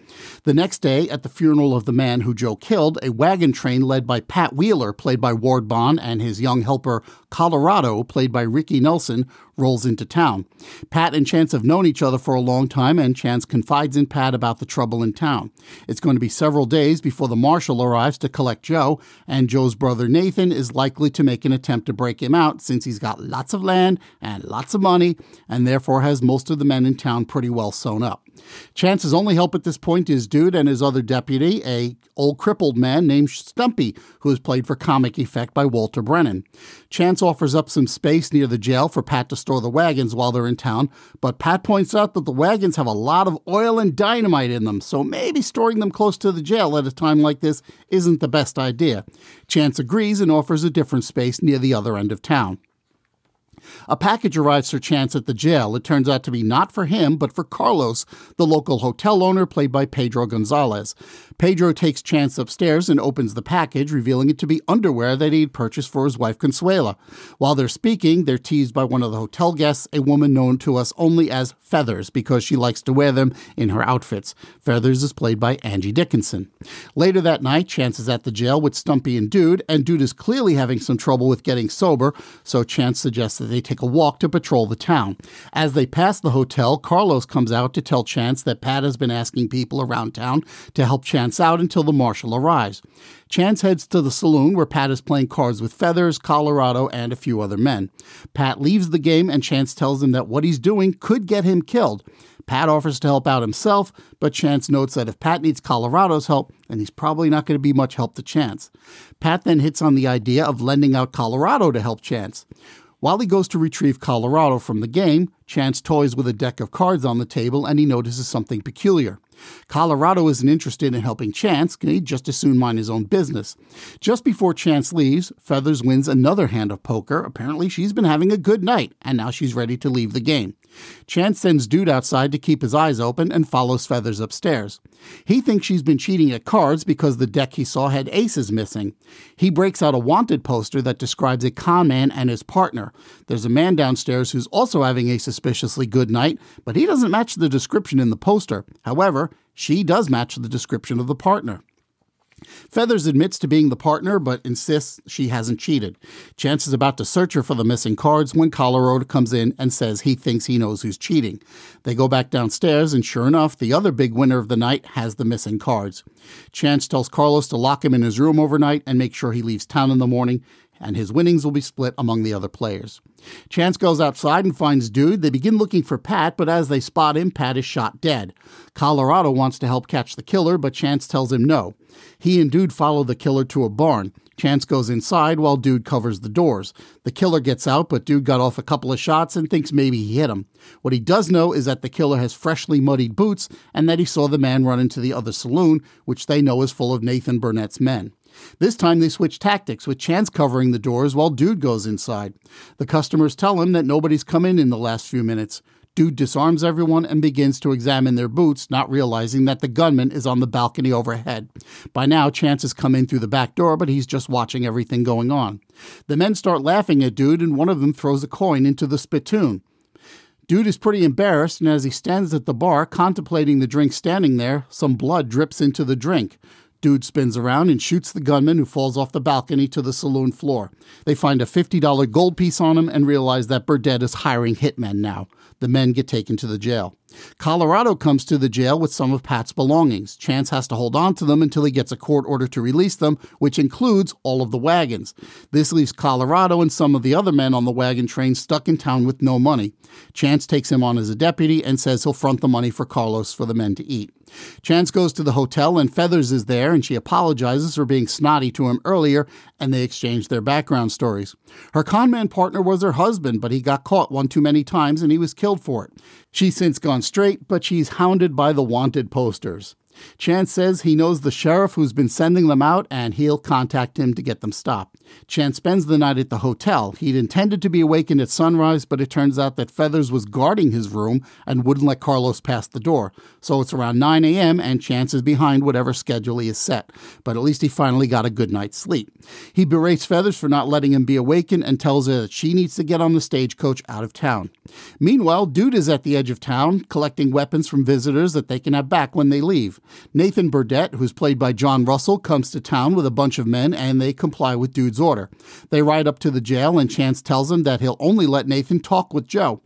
The next day, at the funeral of the man who Joe killed, a wagon train led by Pat Wheeler, played by Ward Bond, and his young helper Colorado, played by Ricky Nelson, rolls into town. Pat and Chance have known each other for a long time, and Chance confides in Pat about the trouble in town. It's going to be several days before the marshal arrives to collect Joe, and Joe's brother Nathan is likely to make an attempt to break him out since he's got lots of land and lots of money, and therefore has most of the men in town pretty well sewn up. Chance's only help at this point is Dude and his other deputy, a old crippled man named Stumpy, who is played for comic effect by Walter Brennan. Chance offers up some space near the jail for Pat to store the wagons while they're in town, but Pat points out that the wagons have a lot of oil and dynamite in them, so maybe storing them close to the jail at a time like this isn't the best idea. Chance agrees and offers a different space near the other end of town. A package arrives for Chance at the jail. It turns out to be not for him, but for Carlos, the local hotel owner played by Pedro Gonzalez. Pedro takes Chance upstairs and opens the package, revealing it to be underwear that he'd purchased for his wife Consuela. While they're speaking, they're teased by one of the hotel guests, a woman known to us only as Feathers, because she likes to wear them in her outfits. Feathers is played by Angie Dickinson. Later that night, Chance is at the jail with Stumpy and Dude, and Dude is clearly having some trouble with getting sober, so Chance suggests that they take a walk to patrol the town. As they pass the hotel, Carlos comes out to tell Chance that Pat has been asking people around town to help Chance out until the marshal arrives. Chance heads to the saloon where Pat is playing cards with Feathers, Colorado, and a few other men. Pat leaves the game and Chance tells him that what he's doing could get him killed. Pat offers to help out himself, but Chance notes that if Pat needs Colorado's help, then he's probably not going to be much help to Chance. Pat then hits on the idea of lending out Colorado to help Chance. While he goes to retrieve Colorado from the game, Chance toys with a deck of cards on the table and he notices something peculiar. Colorado isn't interested in helping Chance, he'd just as soon mind his own business. Just before Chance leaves, Feathers wins another hand of poker. Apparently, she's been having a good night, and now she's ready to leave the game. Chance sends Dude outside to keep his eyes open and follows Feathers upstairs. He thinks she's been cheating at cards because the deck he saw had aces missing. He breaks out a wanted poster that describes a con man and his partner. There's a man downstairs who's also having a suspiciously good night, but he doesn't match the description in the poster. However, she does match the description of the partner. Feathers admits to being the partner, but insists she hasn't cheated. Chance is about to search her for the missing cards when Colorado comes in and says he thinks he knows who's cheating. They go back downstairs, and sure enough, the other big winner of the night has the missing cards. Chance tells Carlos to lock him in his room overnight and make sure he leaves town in the morning. And his winnings will be split among the other players. Chance goes outside and finds Dude. They begin looking for Pat, but as they spot him, Pat is shot dead. Colorado wants to help catch the killer, but Chance tells him no. He and Dude follow the killer to a barn. Chance goes inside while Dude covers the doors. The killer gets out, but Dude got off a couple of shots and thinks maybe he hit him. What he does know is that the killer has freshly muddied boots and that he saw the man run into the other saloon, which they know is full of Nathan Burdette's men. This time they switch tactics, with Chance covering the doors while Dude goes inside. The customers tell him that nobody's come in in the last few minutes. Dude disarms everyone and begins to examine their boots, not realizing that the gunman is on the balcony overhead. By now, Chance has come in through the back door, but he's just watching everything going on. The men start laughing at Dude, and one of them throws a coin into the spittoon. Dude is pretty embarrassed, and as he stands at the bar contemplating the drink standing there, some blood drips into the drink. Dude spins around and shoots the gunman who falls off the balcony to the saloon floor. They find a $50 gold piece on him and realize that Burdette is hiring hitmen now. The men get taken to the jail. Colorado comes to the jail with some of Pat's belongings. Chance has to hold on to them until he gets a court order to release them, which includes all of the wagons. This leaves Colorado and some of the other men on the wagon train stuck in town with no money. Chance takes him on as a deputy and says he'll front the money for Carlos for the men to eat. Chance goes to the hotel and Feathers is there and she apologizes for being snotty to him earlier and they exchange their background stories. Her conman partner was her husband, but he got caught one too many times and he was killed for it. She's since gone straight, but she's hounded by the wanted posters. Chance says he knows the sheriff who's been sending them out and he'll contact him to get them stopped. Chance spends the night at the hotel. He'd intended to be awakened at sunrise, but it turns out that Feathers was guarding his room and wouldn't let Carlos pass the door. So it's around 9 a.m. and Chance is behind whatever schedule he has set. But at least he finally got a good night's sleep. He berates Feathers for not letting him be awakened and tells her that she needs to get on the stagecoach out of town. Meanwhile, Dude is at the edge of town collecting weapons from visitors that they can have back when they leave. Nathan Burdette, who's played by John Russell, comes to town with a bunch of men and they comply with Dude's order. They ride up to the jail and Chance tells them that he'll only let Nathan talk with Joe.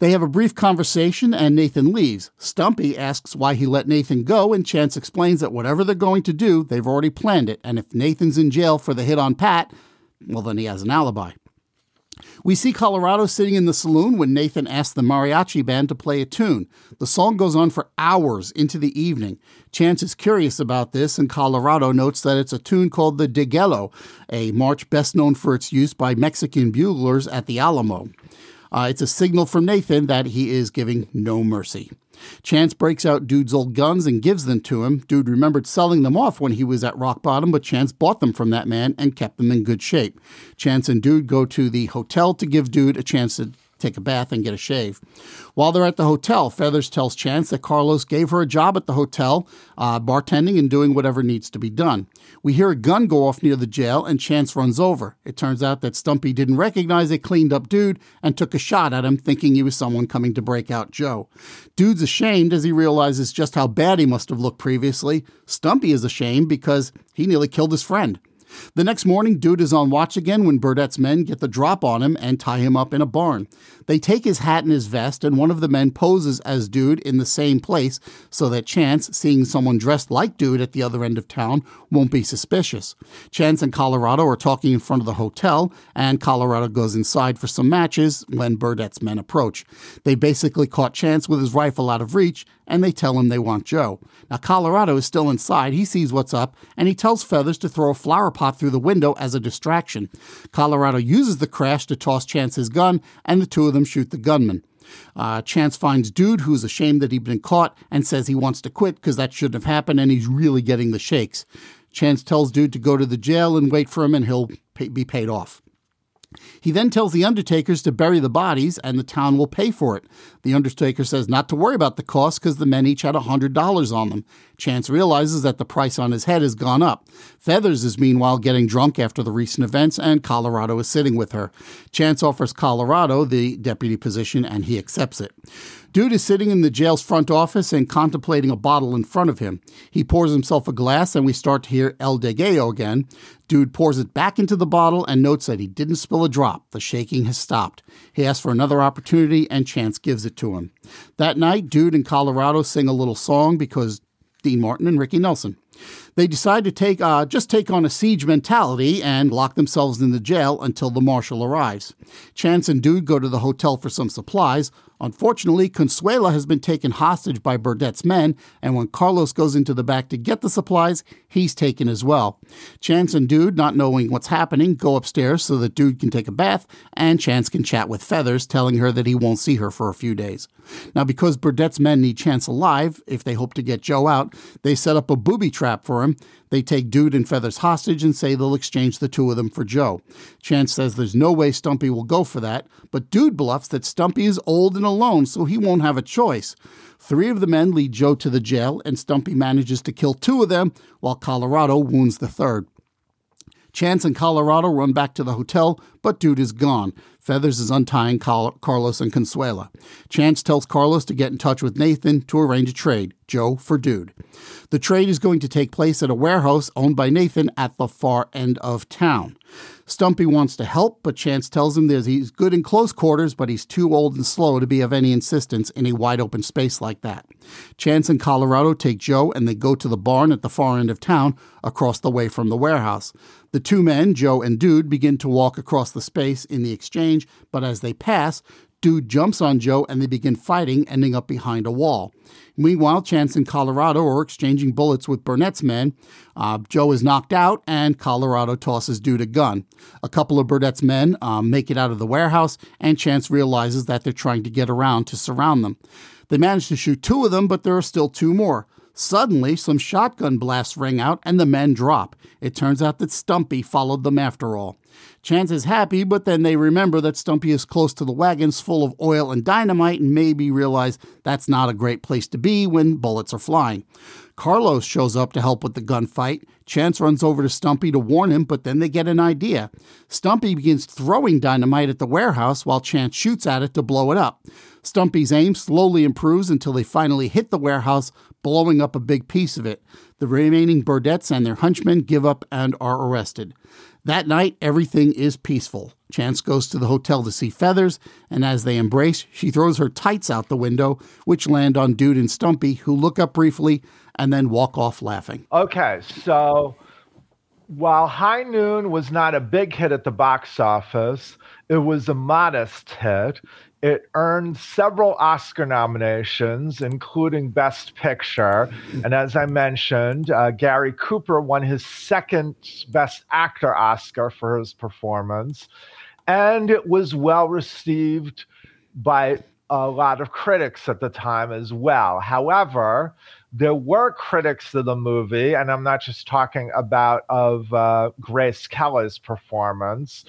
They have a brief conversation and Nathan leaves. Stumpy asks why he let Nathan go, and Chance explains that whatever they're going to do, they've already planned it, and if Nathan's in jail for the hit on Pat, well, then he has an alibi. We see Colorado sitting in the saloon when Nathan asks the mariachi band to play a tune. The song goes on for hours into the evening. Chance is curious about this, and Colorado notes that it's a tune called the Degüello, a march best known for its use by Mexican buglers at the Alamo. Uh, it's a signal from Nathan that he is giving no mercy. Chance breaks out Dude's old guns and gives them to him. Dude remembered selling them off when he was at rock bottom, but Chance bought them from that man and kept them in good shape. Chance and Dude go to the hotel to give Dude a chance to take a bath and get a shave. While they're at the hotel, Feathers tells Chance that Carlos gave her a job at the hotel, uh, bartending and doing whatever needs to be done. We hear a gun go off near the jail, and Chance runs over. It turns out that Stumpy didn't recognize a cleaned up dude and took a shot at him, thinking he was someone coming to break out Joe. Dude's ashamed as he realizes just how bad he must have looked previously. Stumpy is ashamed because he nearly killed his friend. The next morning, Dude is on watch again when Burdette's men get the drop on him and tie him up in a barn. They take his hat and his vest, and one of the men poses as Dude in the same place so that Chance, seeing someone dressed like Dude at the other end of town, won't be suspicious. Chance and Colorado are talking in front of the hotel, and Colorado goes inside for some matches when Burdette's men approach. They basically caught Chance with his rifle out of reach, and they tell him they want Joe. Now, Colorado is still inside. He sees what's up, and he tells Feathers to throw a flower pot through the window as a distraction. Colorado uses the crash to toss Chance his gun, and the two of them shoot the gunman. Uh, Chance finds Dude, who's ashamed that he'd been caught, and says he wants to quit because that shouldn't have happened, and he's really getting the shakes. Chance tells Dude to go to the jail and wait for him, and he'll pay, be paid off. He then tells the undertakers to bury the bodies and the town will pay for it. The undertaker says not to worry about the cost because the men each had $100 on them. Chance realizes that the price on his head has gone up. Feathers is meanwhile getting drunk after the recent events and Colorado is sitting with her. Chance offers Colorado the deputy position and he accepts it. Dude is sitting in the jail's front office and contemplating a bottle in front of him. He pours himself a glass, and we start to hear El Degüello again. Dude pours it back into the bottle and notes that he didn't spill a drop. The shaking has stopped. He asks for another opportunity, and Chance gives it to him. That night, Dude and Colorado sing a little song because Dean Martin and Ricky Nelson. They decide to take uh, just take on a siege mentality and lock themselves in the jail until the marshal arrives. Chance and Dude go to the hotel for some supplies. Unfortunately, Consuela has been taken hostage by Burdette's men, and when Carlos goes into the back to get the supplies, he's taken as well. Chance and Dude, not knowing what's happening, go upstairs so that Dude can take a bath, and Chance can chat with Feathers, telling her that he won't see her for a few days. Now, because Burdette's men need Chance alive, if they hope to get Joe out, they set up a booby trap for him. They take Dude and Feathers hostage and say they'll exchange the two of them for Joe. Chance says there's no way Stumpy will go for that, but Dude bluffs that Stumpy is old and alone, so he won't have a choice. Three of the men lead Joe to the jail, and Stumpy manages to kill two of them, while Colorado wounds the third. Chance and Colorado run back to the hotel, but Dude is gone. Feathers is untying Carlos and Consuela. Chance tells Carlos to get in touch with Nathan to arrange a trade, Joe for Dude. The trade is going to take place at a warehouse owned by Nathan at the far end of town. Stumpy wants to help, but Chance tells him that he's good in close quarters, but he's too old and slow to be of any assistance in a wide open space like that. Chance and Colorado take Joe and they go to the barn at the far end of town, across the way from the warehouse. The two men, Joe and Dude, begin to walk across the space in the exchange, but as they pass, Dude jumps on Joe and they begin fighting, ending up behind a wall. Meanwhile, Chance and Colorado are exchanging bullets with Burdette's men. Uh, Joe is knocked out, and Colorado tosses Dude a gun. A couple of Burdette's men um, make it out of the warehouse, and Chance realizes that they're trying to get around to surround them. They manage to shoot two of them, but there are still two more. Suddenly, some shotgun blasts ring out and the men drop. It turns out that Stumpy followed them after all. Chance is happy, but then they remember that Stumpy is close to the wagons full of oil and dynamite and maybe realize that's not a great place to be when bullets are flying. Carlos shows up to help with the gunfight. Chance runs over to Stumpy to warn him, but then they get an idea. Stumpy begins throwing dynamite at the warehouse while Chance shoots at it to blow it up. Stumpy's aim slowly improves until they finally hit the warehouse, blowing up a big piece of it. The remaining Burdettes and their hunchmen give up and are arrested. That night, everything is peaceful. Chance goes to the hotel to see Feathers, and as they embrace, she throws her tights out the window, which land on Dude and Stumpy, who look up briefly and then walk off laughing. Okay, so while High Noon was not a big hit at the box office, it was a modest hit. It earned several Oscar nominations, including Best Picture. And as I mentioned, uh, Gary Cooper won his second Best Actor Oscar for his performance. And it was well received by a lot of critics at the time as well. However, there were critics of the movie, and I'm not just talking about of uh, Grace Kelly's performance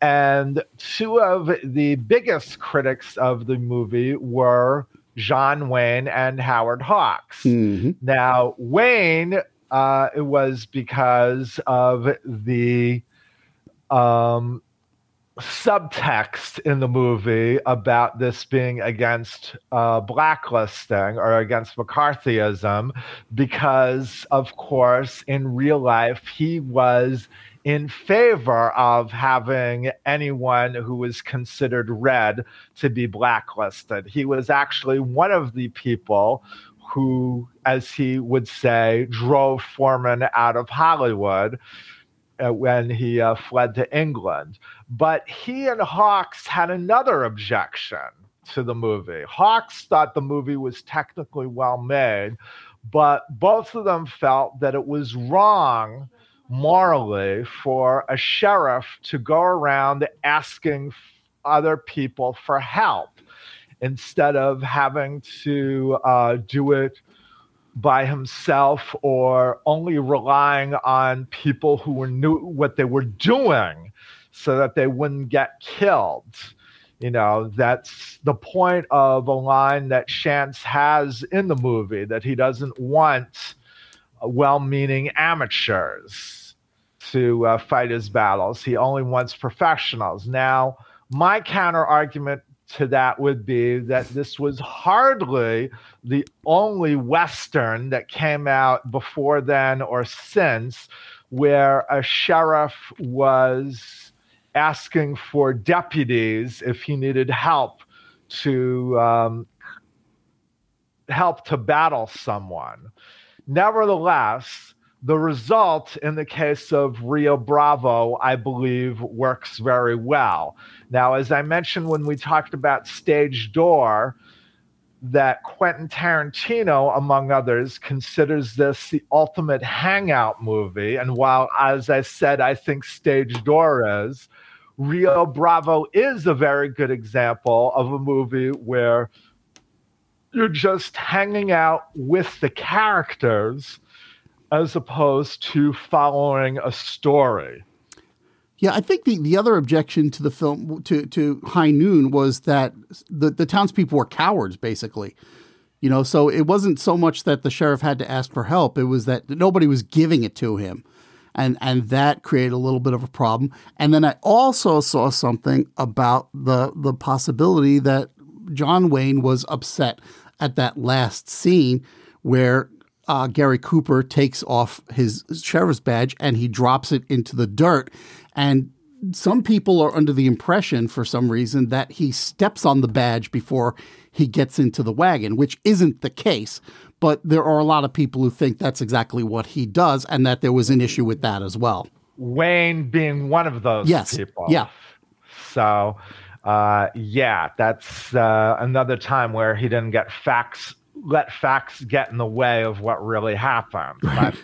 and two of the biggest critics of the movie were John Wayne and Howard Hawks. Mm-hmm. Now, Wayne, uh, it was because of the um, subtext in the movie about this being against uh, blacklisting or against McCarthyism, because, of course, in real life, he was in favor of having anyone who was considered red to be blacklisted. He was actually one of the people who, as he would say, drove Foreman out of Hollywood uh, when he uh, fled to England. But he and Hawks had another objection to the movie. Hawks thought the movie was technically well made, but both of them felt that it was wrong morally for a sheriff to go around asking other people for help instead of having to uh, do it by himself or only relying on people who knew what they were doing so that they wouldn't get killed. You know, that's the point of a line that Chance has in the movie that he doesn't want well meaning amateurs to uh, fight his battles. He only wants professionals. Now, my counter argument to that would be that this was hardly the only Western that came out before then or since where a sheriff was asking for deputies if he needed help to um, help to battle someone. Nevertheless, The result in the case of Rio Bravo, I believe, works very well. Now, as I mentioned when we talked about Stage Door, that Quentin Tarantino, among others, considers this the ultimate hangout movie. And while, as I said, I think Stage Door is, Rio Bravo is a very good example of a movie where you're just hanging out with the characters as opposed to following a story. Yeah, I think the, the other objection to the film to to High Noon was that the the townspeople were cowards, basically. You know, so it wasn't so much that the sheriff had to ask for help; it was that nobody was giving it to him, and and that created a little bit of a problem. And then I also saw something about the the possibility that John Wayne was upset at that last scene where uh, Gary Cooper takes off his sheriff's badge and he drops it into the dirt. And some people are under the impression, for some reason, that he steps on the badge before he gets into the wagon, which isn't the case. But there are a lot of people who think that's exactly what he does and that there was an issue with that as well. Wayne being one of those yes. people. Yeah. So, uh, yeah, that's uh, another time where he didn't get facts let facts get in the way of what really happened. But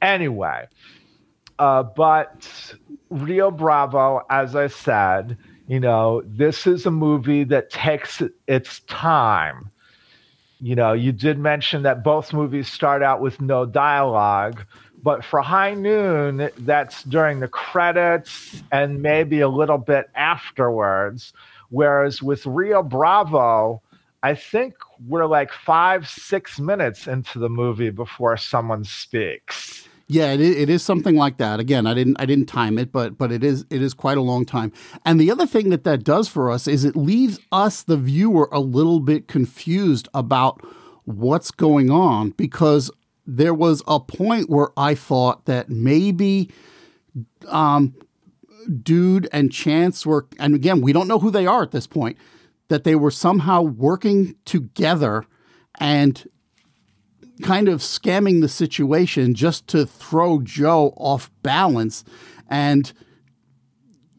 anyway, uh, but Rio Bravo, as I said, you know, this is a movie that takes its time. You know, you did mention that both movies start out with no dialogue, but for High Noon, that's during the credits and maybe a little bit afterwards. Whereas with Rio Bravo, I think we're like five, six minutes into the movie before someone speaks. Yeah, it is, it is something like that. Again, I didn't I didn't time it, but but it is it is quite a long time. And the other thing that that does for us is it leaves us the viewer a little bit confused about what's going on because there was a point where I thought that maybe um dude and chance were and again we don't know who they are at this point that they were somehow working together and kind of scamming the situation just to throw Joe off balance. And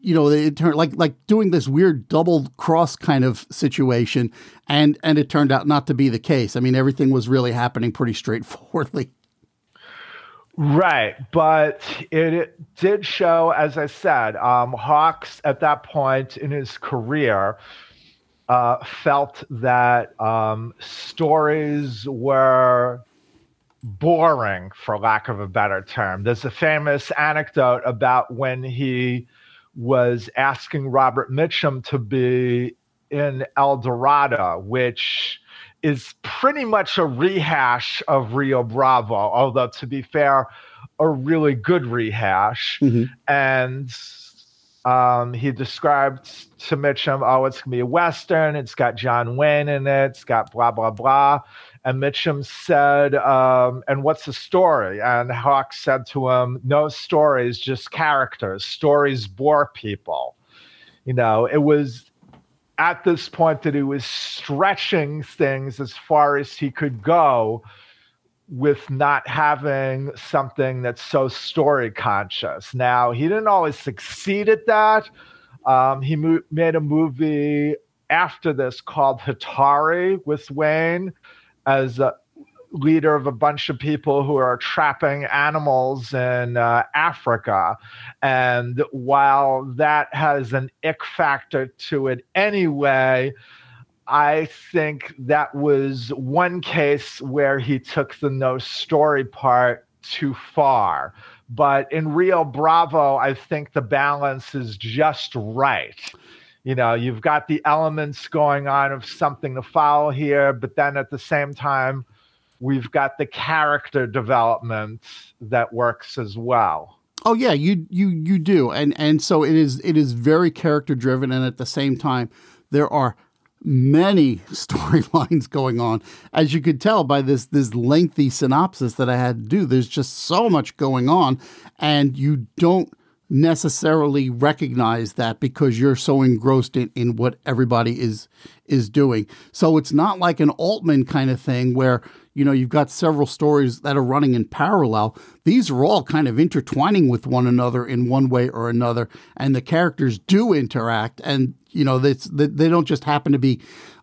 you know it turned like like doing this weird double cross kind of situation and and it turned out not to be the case i mean everything was really happening pretty straightforwardly Right, but it, it, did show, as I said, um, Hawks at that point in his career uh, felt that um, stories were boring, for lack of a better term. There's a famous anecdote about when he was asking Robert Mitchum to be in El Dorado, which is pretty much a rehash of Rio Bravo, although to be fair, a really good rehash. Mm-hmm. And um, he described to Mitchum, oh, it's going to be a Western. It's got John Wayne in it. It's got blah, blah, blah. And Mitchum said, um, and what's the story? And Hawk said to him, no stories, just characters. Stories bore people. You know, it was at this point that he was stretching things as far as he could go with not having something that's so story conscious. Now, he didn't always succeed at that. Um, he mo- made a movie after this called Hatari with Wayne as a leader of a bunch of people who are trapping animals in uh, Africa. And while that has an ick factor to it anyway, I think that was one case where he took the no story part too far. But in Rio Bravo, I think the balance is just right. You know, you've got the elements going on of something to follow here, but then at the same time, we've got the character development that works as well. Oh yeah, you you you do. And and so it is it is very character driven and at the same time there are many [LAUGHS] storylines going on. As you could tell by this this lengthy synopsis that I had to do, there's just so much going on, and you don't necessarily recognize that because you're so engrossed in, in what everybody is is doing. So it's not like an Altman kind of thing where you know you've got several stories that are running in parallel. These are all kind of intertwining with one another in one way or another, and the characters do interact. And you know they they don't just happen to be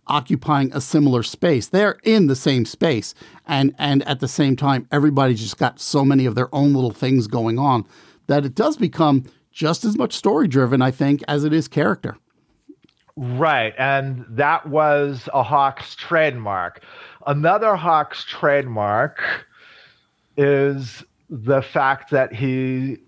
occupying a similar space. They're in the same space, and and at the same time, everybody's just got so many of their own little things going on that it does become just as much story driven, I think, as it is character. Right. And that was a Hawks trademark. Another Hawks trademark is the fact that he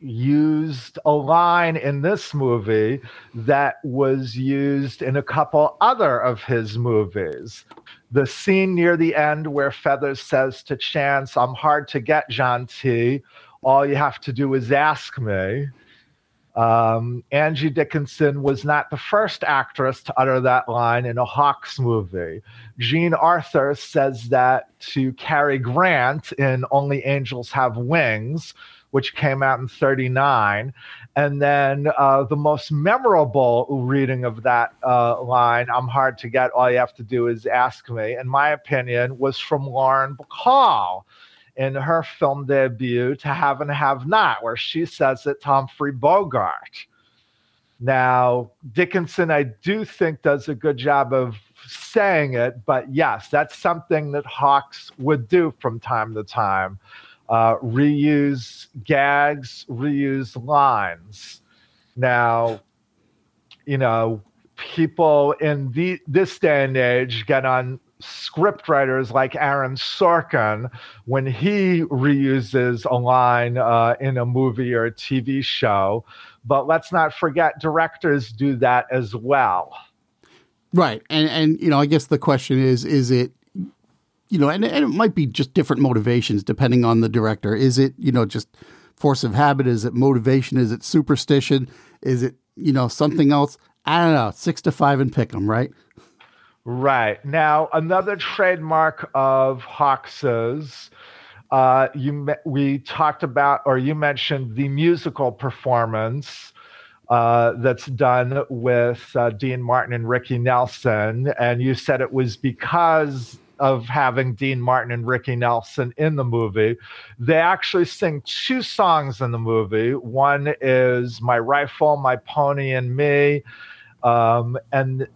used a line in this movie that was used in a couple other of his movies. The scene near the end where Feathers says to Chance, I'm hard to get, John T all you have to do is ask me. Um, Angie Dickinson was not the first actress to utter that line in a Hawks movie. Jean Arthur says that to Cary Grant in Only Angels Have Wings, which came out in 39. And then uh, the most memorable reading of that uh, line, I'm hard to get, all you have to do is ask me, in my opinion, was from Lauren Bacall in her film debut to Have and Have Not, where she says it to Humphrey Bogart. Now, Dickinson, I do think, does a good job of saying it, but yes, that's something that Hawks would do from time to time uh, reuse gags, reuse lines. Now, you know, people in the, this day and age get on scriptwriters like Aaron Sorkin when he reuses a line uh, in a movie or a TV show. But let's not forget, directors do that as well. Right, and and you know, I guess the question is, is it, you know, and, and it might be just different motivations depending on the director. Is it, you know, just force of habit? Is it motivation? Is it superstition? Is it, you know, something else? I don't know. Six to five and pick them, right? Right. Now, another trademark of Hawks's, uh, you we talked about, or you mentioned the musical performance uh, that's done with uh, Dean Martin and Ricky Nelson, and you said it was because of having Dean Martin and Ricky Nelson in the movie. They actually sing two songs in the movie. One is "My Rifle, My Pony, and Me." Um, and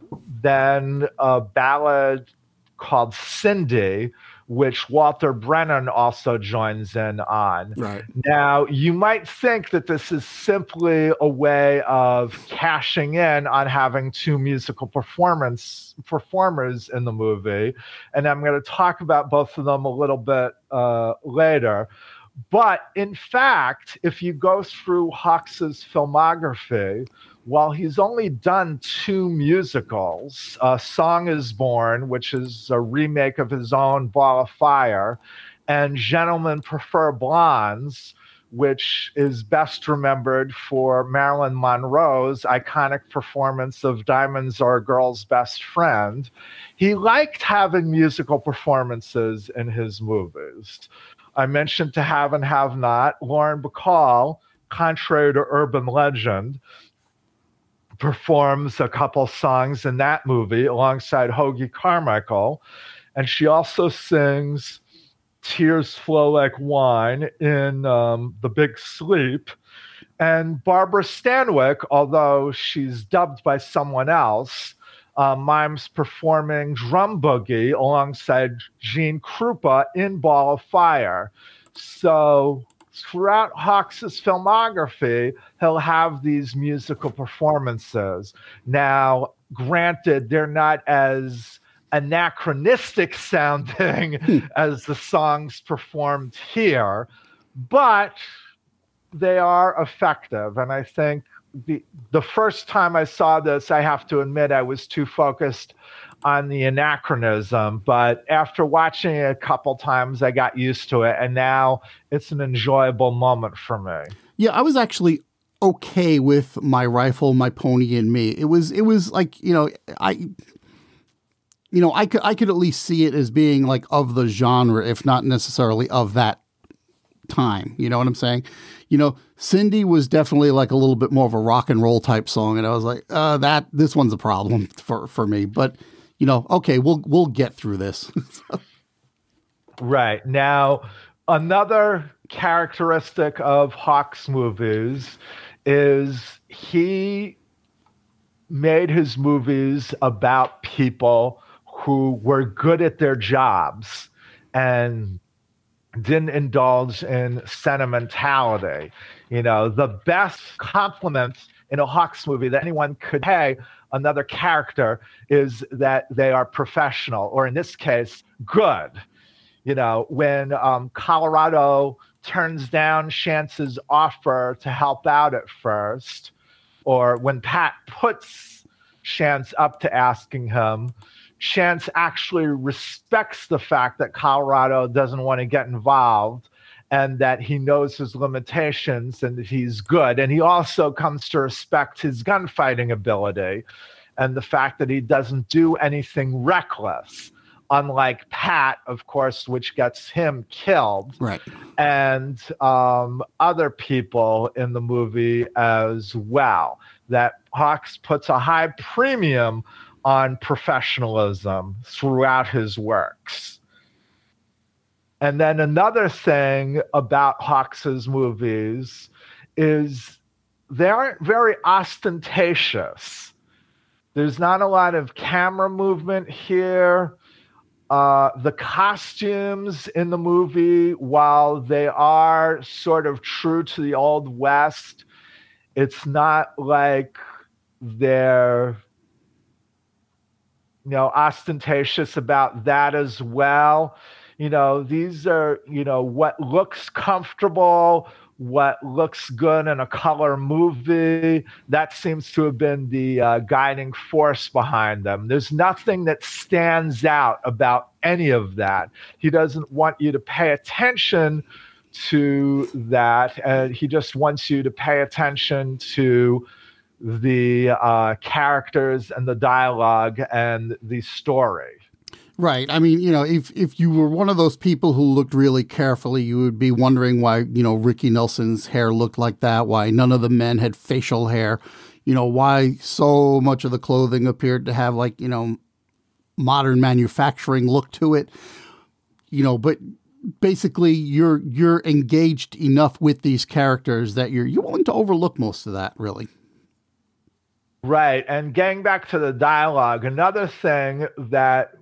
then a ballad called Cindy, which Walter Brennan also joins in on. Right. Now, you might think that this is simply a way of cashing in on having two musical performance performers in the movie, and I'm going to talk about both of them a little bit uh, later. But in fact, if you go through Hawks's filmography, while he's only done two musicals, A Song is Born, which is a remake of his own Ball of Fire, and Gentlemen Prefer Blondes, which is best remembered for Marilyn Monroe's iconic performance of Diamonds Are a Girl's Best Friend. He liked having musical performances in his movies. I mentioned To Have and Have Not, Lauren Bacall, contrary to urban legend, performs a couple songs in that movie alongside Hoagy Carmichael. And she also sings Tears Flow Like Wine in um, The Big Sleep. And Barbara Stanwyck, although she's dubbed by someone else, uh, mimes performing Drum Boogie alongside Gene Krupa in Ball of Fire. So throughout Hawks's filmography, he'll have these musical performances. Now, granted, they're not as anachronistic [LAUGHS] sounding hmm. as the songs performed here, but they are effective. And I think the the first time I saw this, I have to admit I was too focused on the anachronism, but after watching it a couple times, I got used to it, and now it's an enjoyable moment for me. Yeah, I was actually okay with my rifle, my pony, and me. It was it was like you know I you know I could I could at least see it as being like of the genre, if not necessarily of that time. You know what I'm saying? You know, Cindy was definitely like a little bit more of a rock and roll type song, and I was like, uh, that this one's a problem [LAUGHS] for for me. But you know, okay, we'll we'll get through this. [LAUGHS] right now, another characteristic of Hawks movies is he made his movies about people who were good at their jobs and didn't indulge in sentimentality. You know, the best compliment in a Hawks movie that anyone could pay another character is that they are professional, or in this case, good. You know, when um, Colorado turns down Chance's offer to help out at first, or when Pat puts Chance up to asking him, Chance actually respects the fact that Colorado doesn't want to get involved and that he knows his limitations and that he's good. And he also comes to respect his gunfighting ability and the fact that he doesn't do anything reckless, unlike Pat, of course, which gets him killed. Right. And um, other people in the movie as well. That Hawks puts a high premium on professionalism throughout his works. And then another thing about Hawks's movies is they aren't very ostentatious. There's not a lot of camera movement here. Uh, the costumes in the movie, while they are sort of true to the Old West, it's not like they're you know ostentatious about that as well you know these are you know what looks comfortable what looks good in a color movie. That seems to have been the uh, guiding force behind them. There's nothing that stands out about any of that. He doesn't want you to pay attention to that and he just wants you to pay attention to the uh, characters and the dialogue and the story. Right. I mean, you know, if if you were one of those people who looked really carefully, you would be wondering why, you know, Ricky Nelson's hair looked like that, why none of the men had facial hair, you know, why so much of the clothing appeared to have like, you know, modern manufacturing look to it. You know, but basically you're you're engaged enough with these characters that you're you're willing to overlook most of that, really. Right. And getting back to the dialogue, another thing that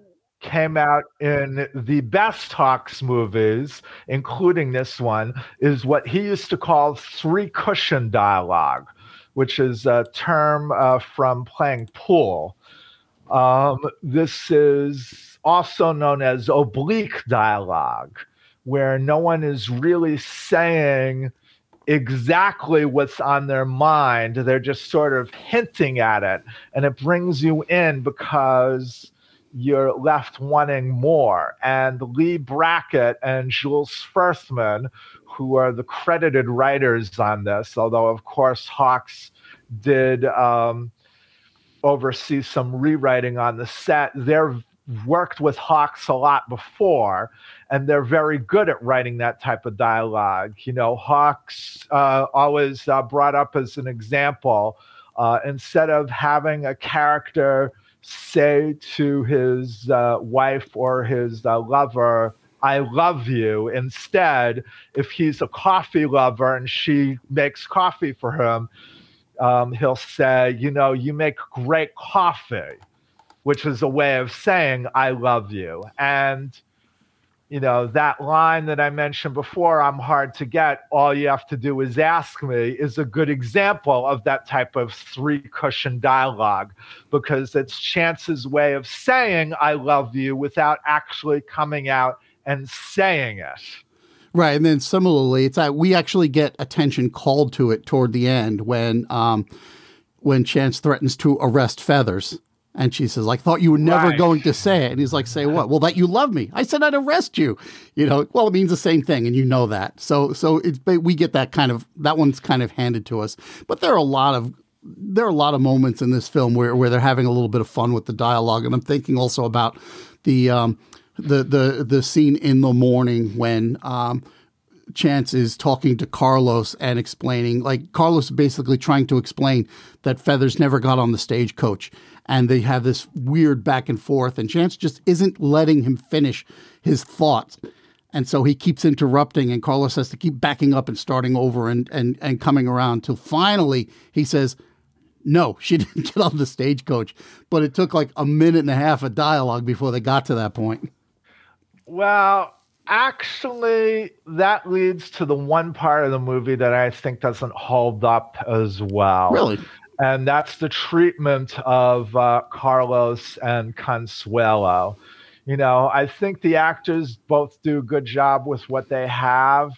came out in the best Hawks movies, including this one, is what he used to call three cushion dialogue, which is a term uh, from playing pool. Um, this is also known as oblique dialogue, where no one is really saying exactly what's on their mind. They're just sort of hinting at it. And it brings you in because you're left wanting more. And Leigh Brackett and Jules Furthman, who are the credited writers on this, although, of course, Hawks did um, oversee some rewriting on the set, they're worked with Hawks a lot before, and they're very good at writing that type of dialogue. You know, Hawks uh, always uh, brought up as an example uh, instead of having a character say to his uh, wife or his uh, lover, I love you. Instead, if he's a coffee lover and she makes coffee for him, um, he'll say, You know, you make great coffee which is a way of saying I love you. And you know, that line that I mentioned before, I'm hard to get, all you have to do is ask me, is a good example of that type of three cushion dialogue because it's Chance's way of saying I love you without actually coming out and saying it. Right, and then similarly, it's that we actually get attention called to it toward the end when um, when Chance threatens to arrest Feathers, and she says, I thought you were never right. going to say it. And he's like, say what? Well, that you love me. I said I'd arrest you. You know, well, it means the same thing, and you know that. So, so it's we get that kind of that one's kind of handed to us. But there are a lot of there are a lot of moments in this film where where they're having a little bit of fun with the dialogue, and I'm thinking also about the um, the the the scene in the morning when um, Chance is talking to Carlos and explaining, like Carlos basically trying to explain that Feathers never got on the stagecoach, and they have this weird back and forth, and Chance just isn't letting him finish his thoughts. And so he keeps interrupting, and Carlos has to keep backing up and starting over and, and, and coming around till finally he says, No, she [LAUGHS] didn't get on the stagecoach. But it took like a minute and a half of dialogue before they got to that point. Well, actually, that leads to the one part of the movie that I think doesn't hold up as well. Really? And that's the treatment of uh, Carlos and Consuelo. You know, I think the actors both do a good job with what they have,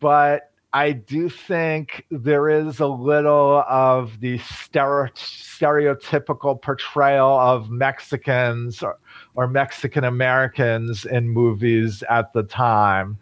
but I do think there is a little of the stereotypical portrayal of Mexicans or, or Mexican Americans in movies at the time.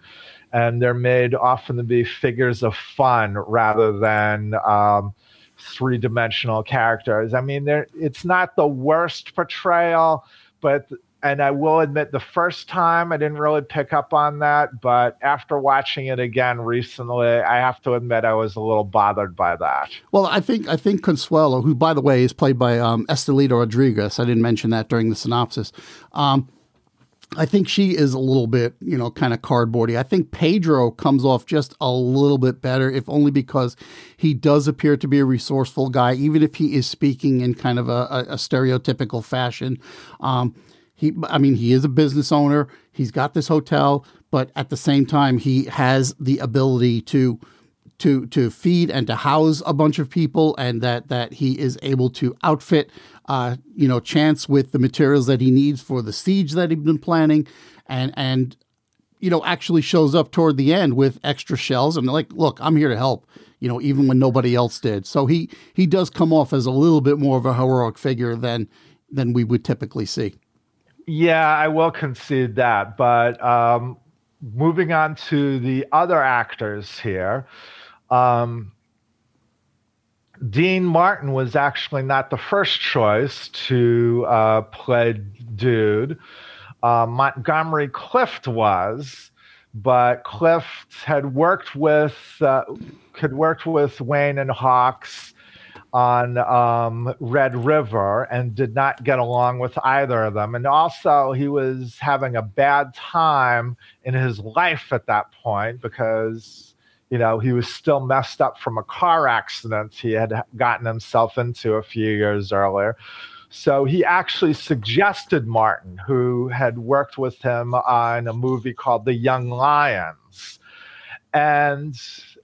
And they're made often to be figures of fun rather than um, three dimensional characters. I mean, it's not the worst portrayal, but and I will admit the first time I didn't really pick up on that, but after watching it again recently, I have to admit I was a little bothered by that. Well, I think I think Consuelo, who by the way is played by um, Estelita Rodriguez, I didn't mention that during the synopsis. Um, I think she is a little bit, you know, kind of cardboardy. I think Pedro comes off just a little bit better, if only because he does appear to be a resourceful guy, even if he is speaking in kind of a, a stereotypical fashion. Um, he, I mean, he is a business owner. He's got this hotel, but at the same time, he has the ability to to to feed and to house a bunch of people, and that that he is able to outfit, uh, you know, Chance with the materials that he needs for the siege that he's been planning, and and you know actually shows up toward the end with extra shells and like, look, I'm here to help. You know, even when nobody else did. So he he does come off as a little bit more of a heroic figure than than we would typically see. Yeah, I will concede that. But um, moving on to the other actors here, um, Dean Martin was actually not the first choice to uh, play Dude. Uh, Montgomery Clift was, but Clift had worked with uh, had worked with Wayne and Hawks on um, Red River and did not get along with either of them. And also, he was having a bad time in his life at that point because, you know, he was still messed up from a car accident he had gotten himself into a few years earlier. So he actually suggested Martin, who had worked with him on a movie called The Young Lions. And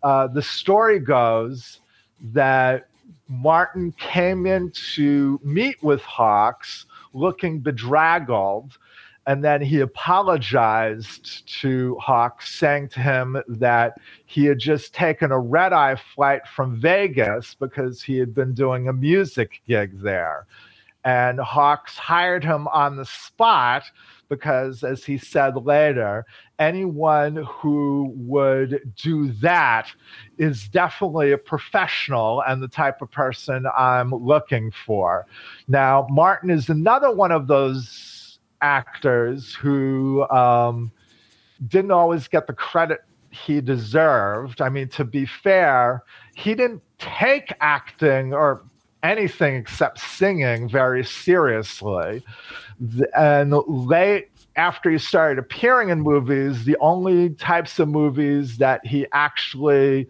uh, the story goes that Martin came in to meet with Hawks looking bedraggled. And then he apologized to Hawks, saying to him that he had just taken a red eye flight from Vegas because he had been doing a music gig there. And Hawks hired him on the spot because, as he said later, anyone who would do that is definitely a professional and the type of person I'm looking for. Now, Martin is another one of those actors who um, didn't always get the credit he deserved. I mean, to be fair, he didn't take acting or anything except singing very seriously. And late after he started appearing in movies, the only types of movies that he actually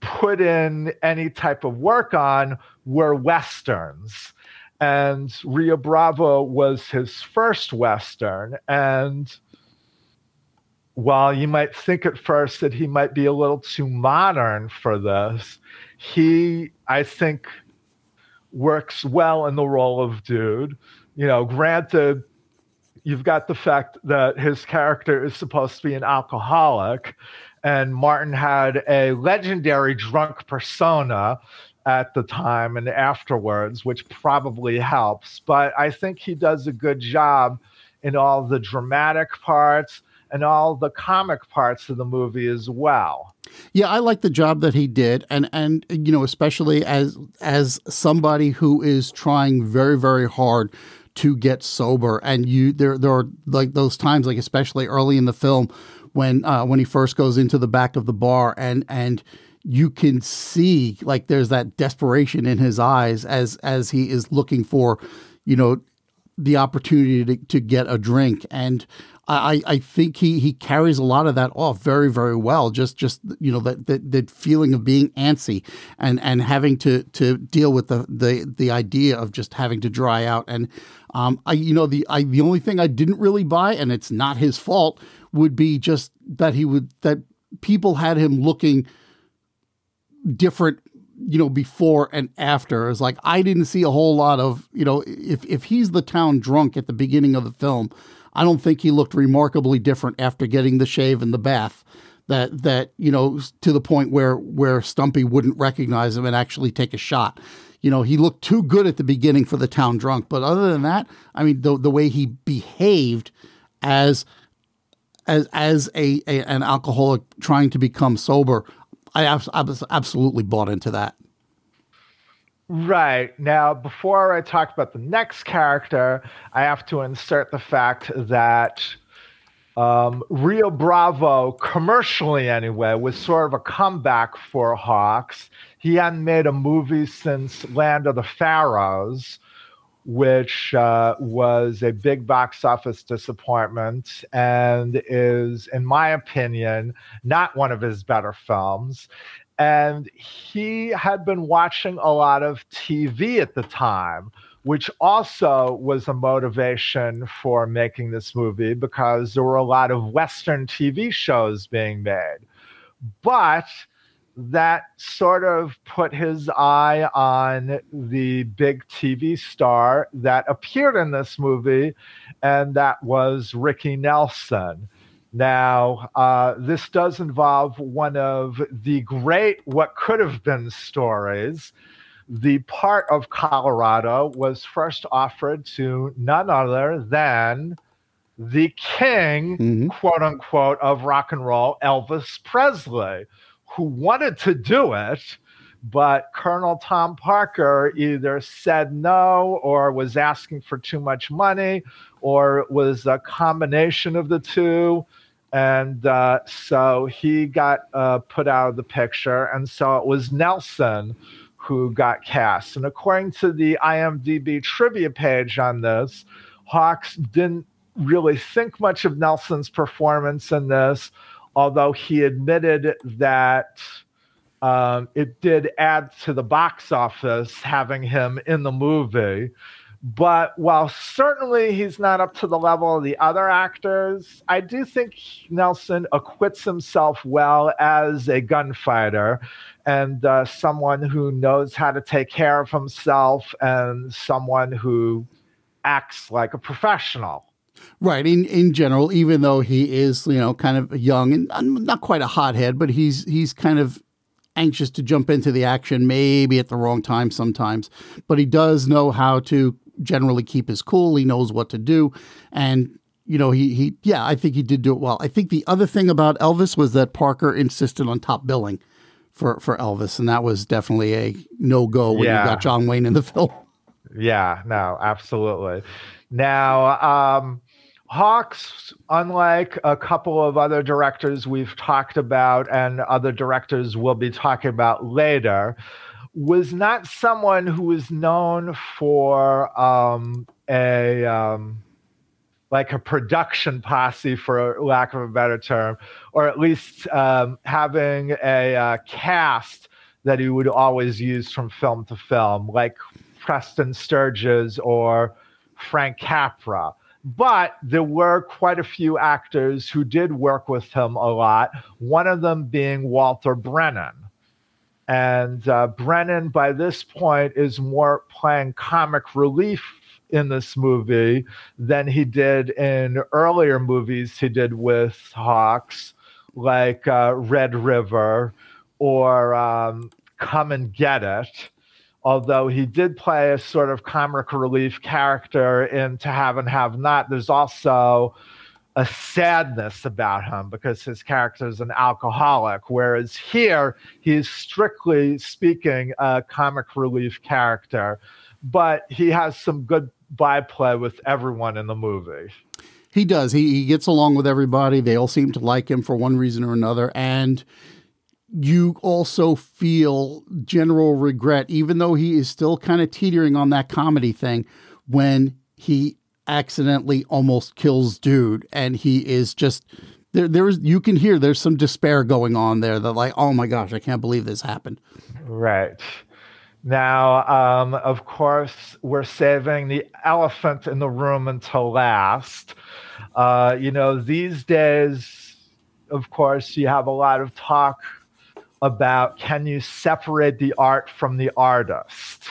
put in any type of work on were westerns. And Rio Bravo was his first western. And while you might think at first that he might be a little too modern for this, he, I think, works well in the role of dude. You know, granted, you've got the fact that his character is supposed to be an alcoholic, and Martin had a legendary drunk persona at the time and afterwards, which probably helps. But I think he does a good job in all the dramatic parts and all the comic parts of the movie as well. Yeah, I like the job that he did, and and you know, especially as as somebody who is trying very very hard to get sober, and you there there are like those times, like especially early in the film, when uh, when he first goes into the back of the bar and and you can see like there's that desperation in his eyes as as he is looking for you know the opportunity to, to get a drink and I, I think he, he carries a lot of that off very very well. Just just you know that that, that feeling of being antsy and and having to to deal with the the the idea of just having to dry out. And um, I you know the I the only thing I didn't really buy, and it's not his fault, would be just that he would that people had him looking different you know before and after. Is like i didn't see a whole lot of you know if if he's the town drunk at the beginning of the film i don't think he looked remarkably different after getting the shave and the bath that that you know to the point where where stumpy wouldn't recognize him and actually take a shot. You know he looked too good at the beginning for the town drunk. But other than that i mean the the way he behaved as as as a, a an alcoholic trying to become sober I, I was absolutely bought into that. Right. Now, before I talk about the next character, I have to insert the fact that um, Rio Bravo, commercially anyway, was sort of a comeback for Hawks. He hadn't made a movie since Land of the Pharaohs, which uh, was a big box office disappointment and is, in my opinion, not one of his better films. And he had been watching a lot of TV at the time, which also was a motivation for making this movie because there were a lot of Western TV shows being made. But that sort of put his eye on the big TV star that appeared in this movie, and that was Ricky Nelson. Now, uh, this does involve one of the great what could have been stories. The part of Colorado was first offered to none other than the king, mm-hmm. quote unquote, of rock and roll, Elvis Presley who wanted to do it, but Colonel Tom Parker either said no or was asking for too much money or was a combination of the two. And uh, so he got uh, put out of the picture. And so it was Nelson who got cast. And according to the IMDb trivia page on this, Hawks didn't really think much of Nelson's performance in this, although he admitted that um, it did add to the box office having him in the movie. But while certainly he's not up to the level of the other actors, I do think Nelson acquits himself well as a gunfighter and uh, someone who knows how to take care of himself and someone who acts like a professional. Right. In in general, even though he is, you know, kind of young and not quite a hothead, but he's he's kind of anxious to jump into the action, maybe at the wrong time sometimes. But he does know how to generally keep his cool. He knows what to do, and you know, he he yeah, I think he did do it well. I think the other thing about Elvis was that Parker insisted on top billing for for Elvis, and that was definitely a no go when yeah. you got John Wayne in the [LAUGHS] film. Yeah, no, absolutely. Now, um, Hawks, unlike a couple of other directors we've talked about and other directors we'll be talking about later, was not someone who was known for um, a um, like a production posse, for lack of a better term, or at least um, having a uh, cast that he would always use from film to film, like Preston Sturges or Frank Capra but there were quite a few actors who did work with him a lot, one of them being Walter Brennan. And uh, Brennan, by this point, is more playing comic relief in this movie than he did in earlier movies he did with Hawks, like uh, Red River or um, Come and Get It although he did play a sort of comic relief character in To Have and Have Not, there's also a sadness about him because his character is an alcoholic, whereas here he's strictly speaking a comic relief character, but he has some good byplay with everyone in the movie. He does. He he gets along with everybody. They all seem to like him for one reason or another, and you also feel general regret, even though he is still kind of teetering on that comedy thing, when he accidentally almost kills dude, and he is just there. There's you can hear there's some despair going on there. That like, oh my gosh, I can't believe this happened. Right. Now, um, of course, we're saving the elephant in the room until last. Uh, you know, these days, of course, you have a lot of talk about can you separate the art from the artist?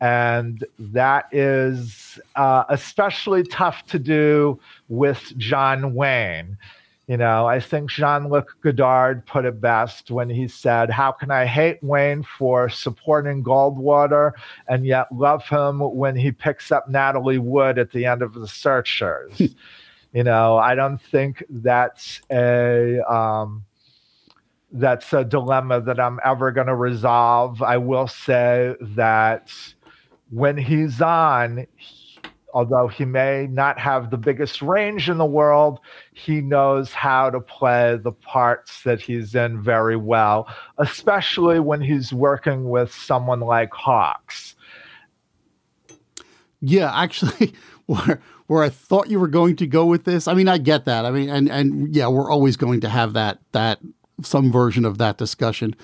And that is uh, especially tough to do with John Wayne. You know, I think Jean Luc Godard put it best when he said, How can I hate Wayne for supporting Goldwater and yet love him when he picks up Natalie Wood at the end of The Searchers? [LAUGHS] you know, I don't think that's a. Um, that's a dilemma that I'm ever going to resolve. I will say that when he's on, although he may not have the biggest range in the world, he knows how to play the parts that he's in very well, especially when he's working with someone like Hawks. Yeah, actually, [LAUGHS] where where I thought you were going to go with this. I mean, I get that. I mean, and and yeah, we're always going to have that that some version of that discussion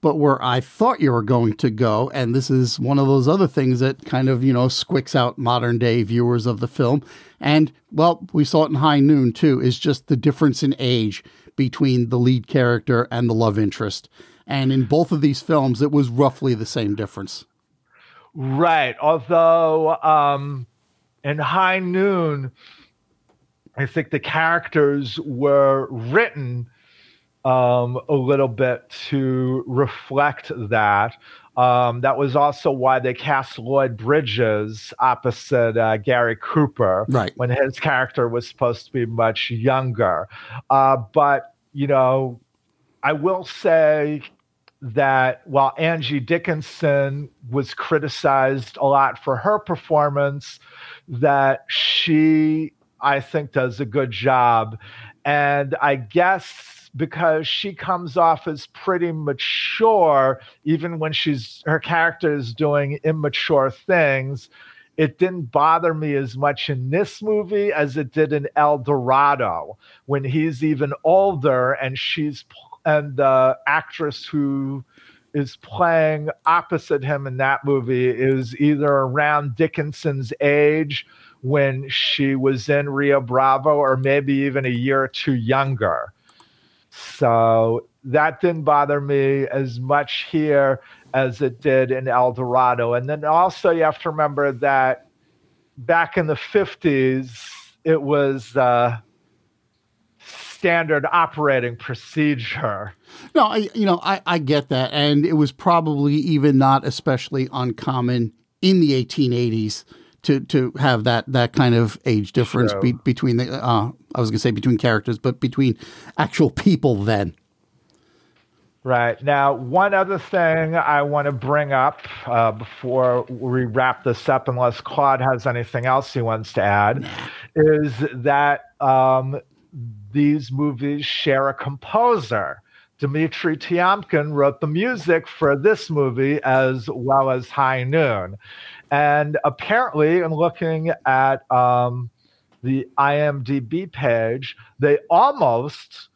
but where I thought you were going to go, and this is one of those other things that kind of, you know, squicks out modern day viewers of the film. And, well, we saw it in High Noon too, is just the difference in age between the lead character and the love interest. And in both of these films, it was roughly the same difference. Right. Although um, in High Noon, I think the characters were written um, a little bit to reflect that. Um, that was also why they cast Lloyd Bridges opposite uh, Gary Cooper, right. when his character was supposed to be much younger. Uh, but, you know, I will say that while Angie Dickinson was criticized a lot for her performance, that she, I think, does a good job. And I guess because she comes off as pretty mature, even when she's her character is doing immature things. It didn't bother me as much in this movie as it did in El Dorado when he's even older and she's and the actress who is playing opposite him in that movie is either around Dickinson's age when she was in Rio Bravo or maybe even a year or two younger. So that didn't bother me as much here as it did in El Dorado. And then also, you have to remember that back in the 50s, it was uh, standard operating procedure. No, I, you know, I, I get that. And it was probably even not especially uncommon in the 1880s to to have that that kind of age difference be, between the uh, I was going to say between characters, but between actual people then. Right. Now, one other thing I want to bring up uh, before we wrap this up, unless Claude has anything else he wants to add, is that um, these movies share a composer. Dmitri Tiomkin wrote the music for this movie as well as High Noon. And apparently, in looking at um, the IMDb page, they almost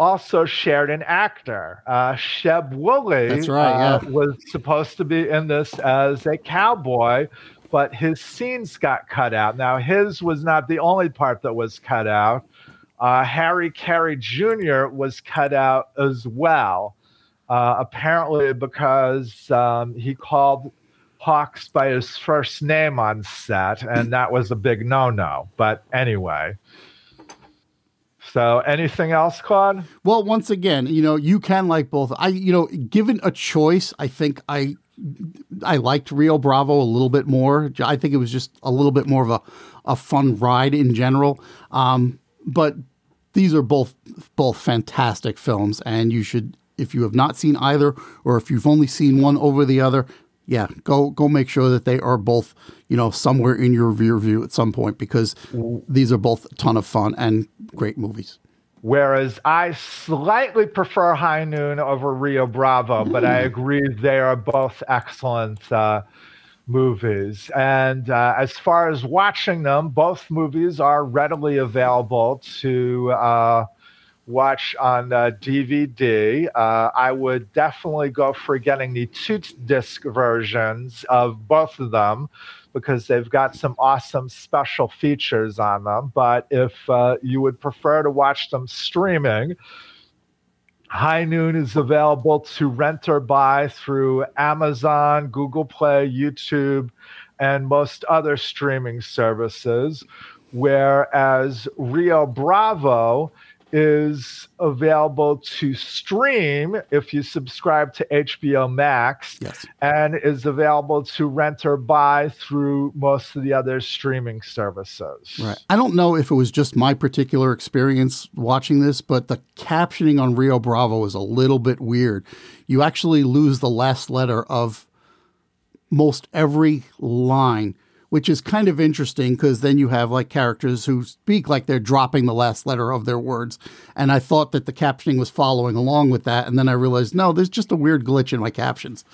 also shared an actor. Uh, Sheb Wooley That's right, uh, was supposed to be in this as a cowboy, but his scenes got cut out. Now, his was not the only part that was cut out. Uh, Harry Carey Jr. was cut out as well, uh, apparently because um, he called Hawks by his first name on set, and that was a big no no. But anyway. So, anything else, Claude? Well, once again, you know, you can like both. I, you know, given a choice, I think I, I liked Rio Bravo a little bit more. I think it was just a little bit more of a, a fun ride in general. Um, but these are both both fantastic films, and you should, if you have not seen either, or if you've only seen one over the other, yeah, go go make sure that they are both, you know, somewhere in your rear view at some point because these are both a ton of fun and great movies. Whereas I slightly prefer High Noon over Rio Bravo, but I agree they are both excellent uh, movies. And uh, as far as watching them, both movies are readily available to uh, watch on uh, DVD. Uh, I would definitely go for getting the two disc versions of both of them because they've got some awesome special features on them. But if uh, you would prefer to watch them streaming, High Noon is available to rent or buy through Amazon, Google Play, YouTube, and most other streaming services. Whereas Rio Bravo is available to stream if you subscribe to HBO Max Yes. and is available to rent or buy through most of the other streaming services. Right. I don't know if it was just my particular experience watching this, but the captioning on Rio Bravo is a little bit weird. You actually lose the last letter of most every line, which is kind of interesting because then you have like characters who speak like they're dropping the last letter of their words. And I thought that the captioning was following along with that. And then I realized, no, there's just a weird glitch in my captions.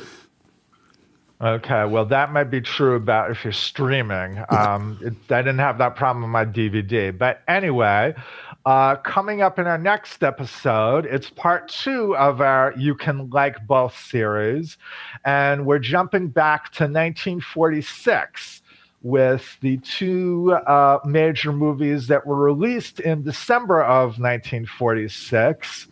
Okay, well, that might be true about if you're streaming. [LAUGHS] Um, it, I didn't have that problem on my DVD. But anyway, uh, coming up in our next episode, it's part two of our You Can Like Both series. And we're jumping back to 1946 with the two uh, major movies that were released in December of 1946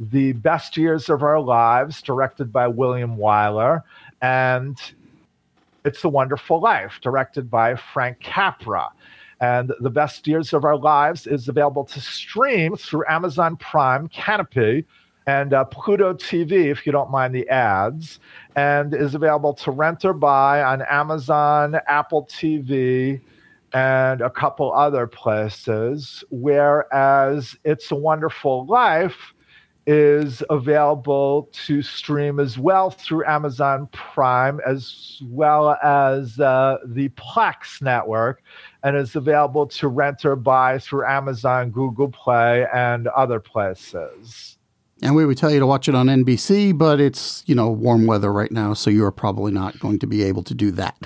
The Best Years of Our Lives, directed by William Wyler, and It's a Wonderful Life, directed by Frank Capra. And The Best Years of Our Lives is available to stream through Amazon Prime, Kanopy, and uh, Pluto TV, if you don't mind the ads, and is available to rent or buy on Amazon, Apple TV, and a couple other places. Whereas It's a Wonderful Life is available to stream as well through Amazon Prime, as well as uh, the Plex network, and is available to rent or buy through Amazon, Google Play, and other places. And we would tell you to watch it on NBC, but it's, you know, warm weather right now, so you're probably not going to be able to do that.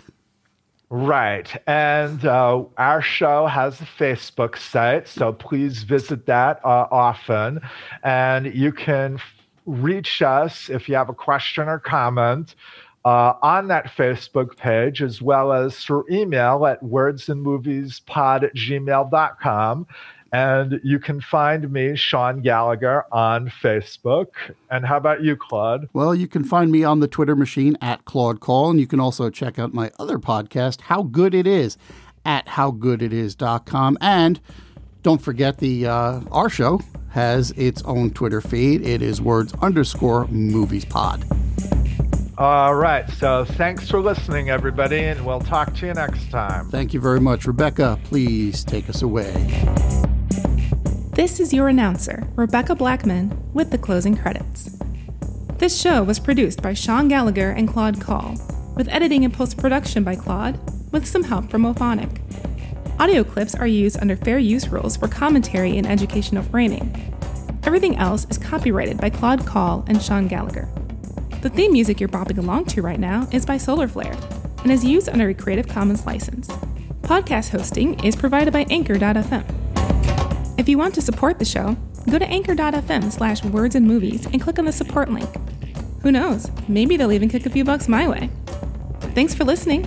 Right. And uh, our show has a Facebook site, so please visit that uh, often. And you can reach us if you have a question or comment uh, on that Facebook page, as well as through email at wordsandmoviespod at gmail.com. And you can find me, Sean Gallagher, on Facebook. And how about you, Claude? Well, you can find me on the Twitter machine at Claude Call, and you can also check out my other podcast, How Good It Is, at howgooditis.com. And don't forget the uh, our show has its own Twitter feed. It is words underscore movies pod. All right. So thanks for listening, everybody, and we'll talk to you next time. Thank you very much. Rebecca, please take us away. This is your announcer, Rebecca Blackman, with the closing credits. This show was produced by Sean Gallagher and Claude Call, with editing and post production by Claude, with some help from Auphonic. Audio clips are used under fair use rules for commentary and educational framing. Everything else is copyrighted by Claude Call and Sean Gallagher. The theme music you're bopping along to right now is by Solar Flare and is used under a Creative Commons license. Podcast hosting is provided by Anchor.fm. If you want to support the show, go to anchor.fm slash words and movies and click on the support link. Who knows? Maybe they'll even kick a few bucks my way. Thanks for listening.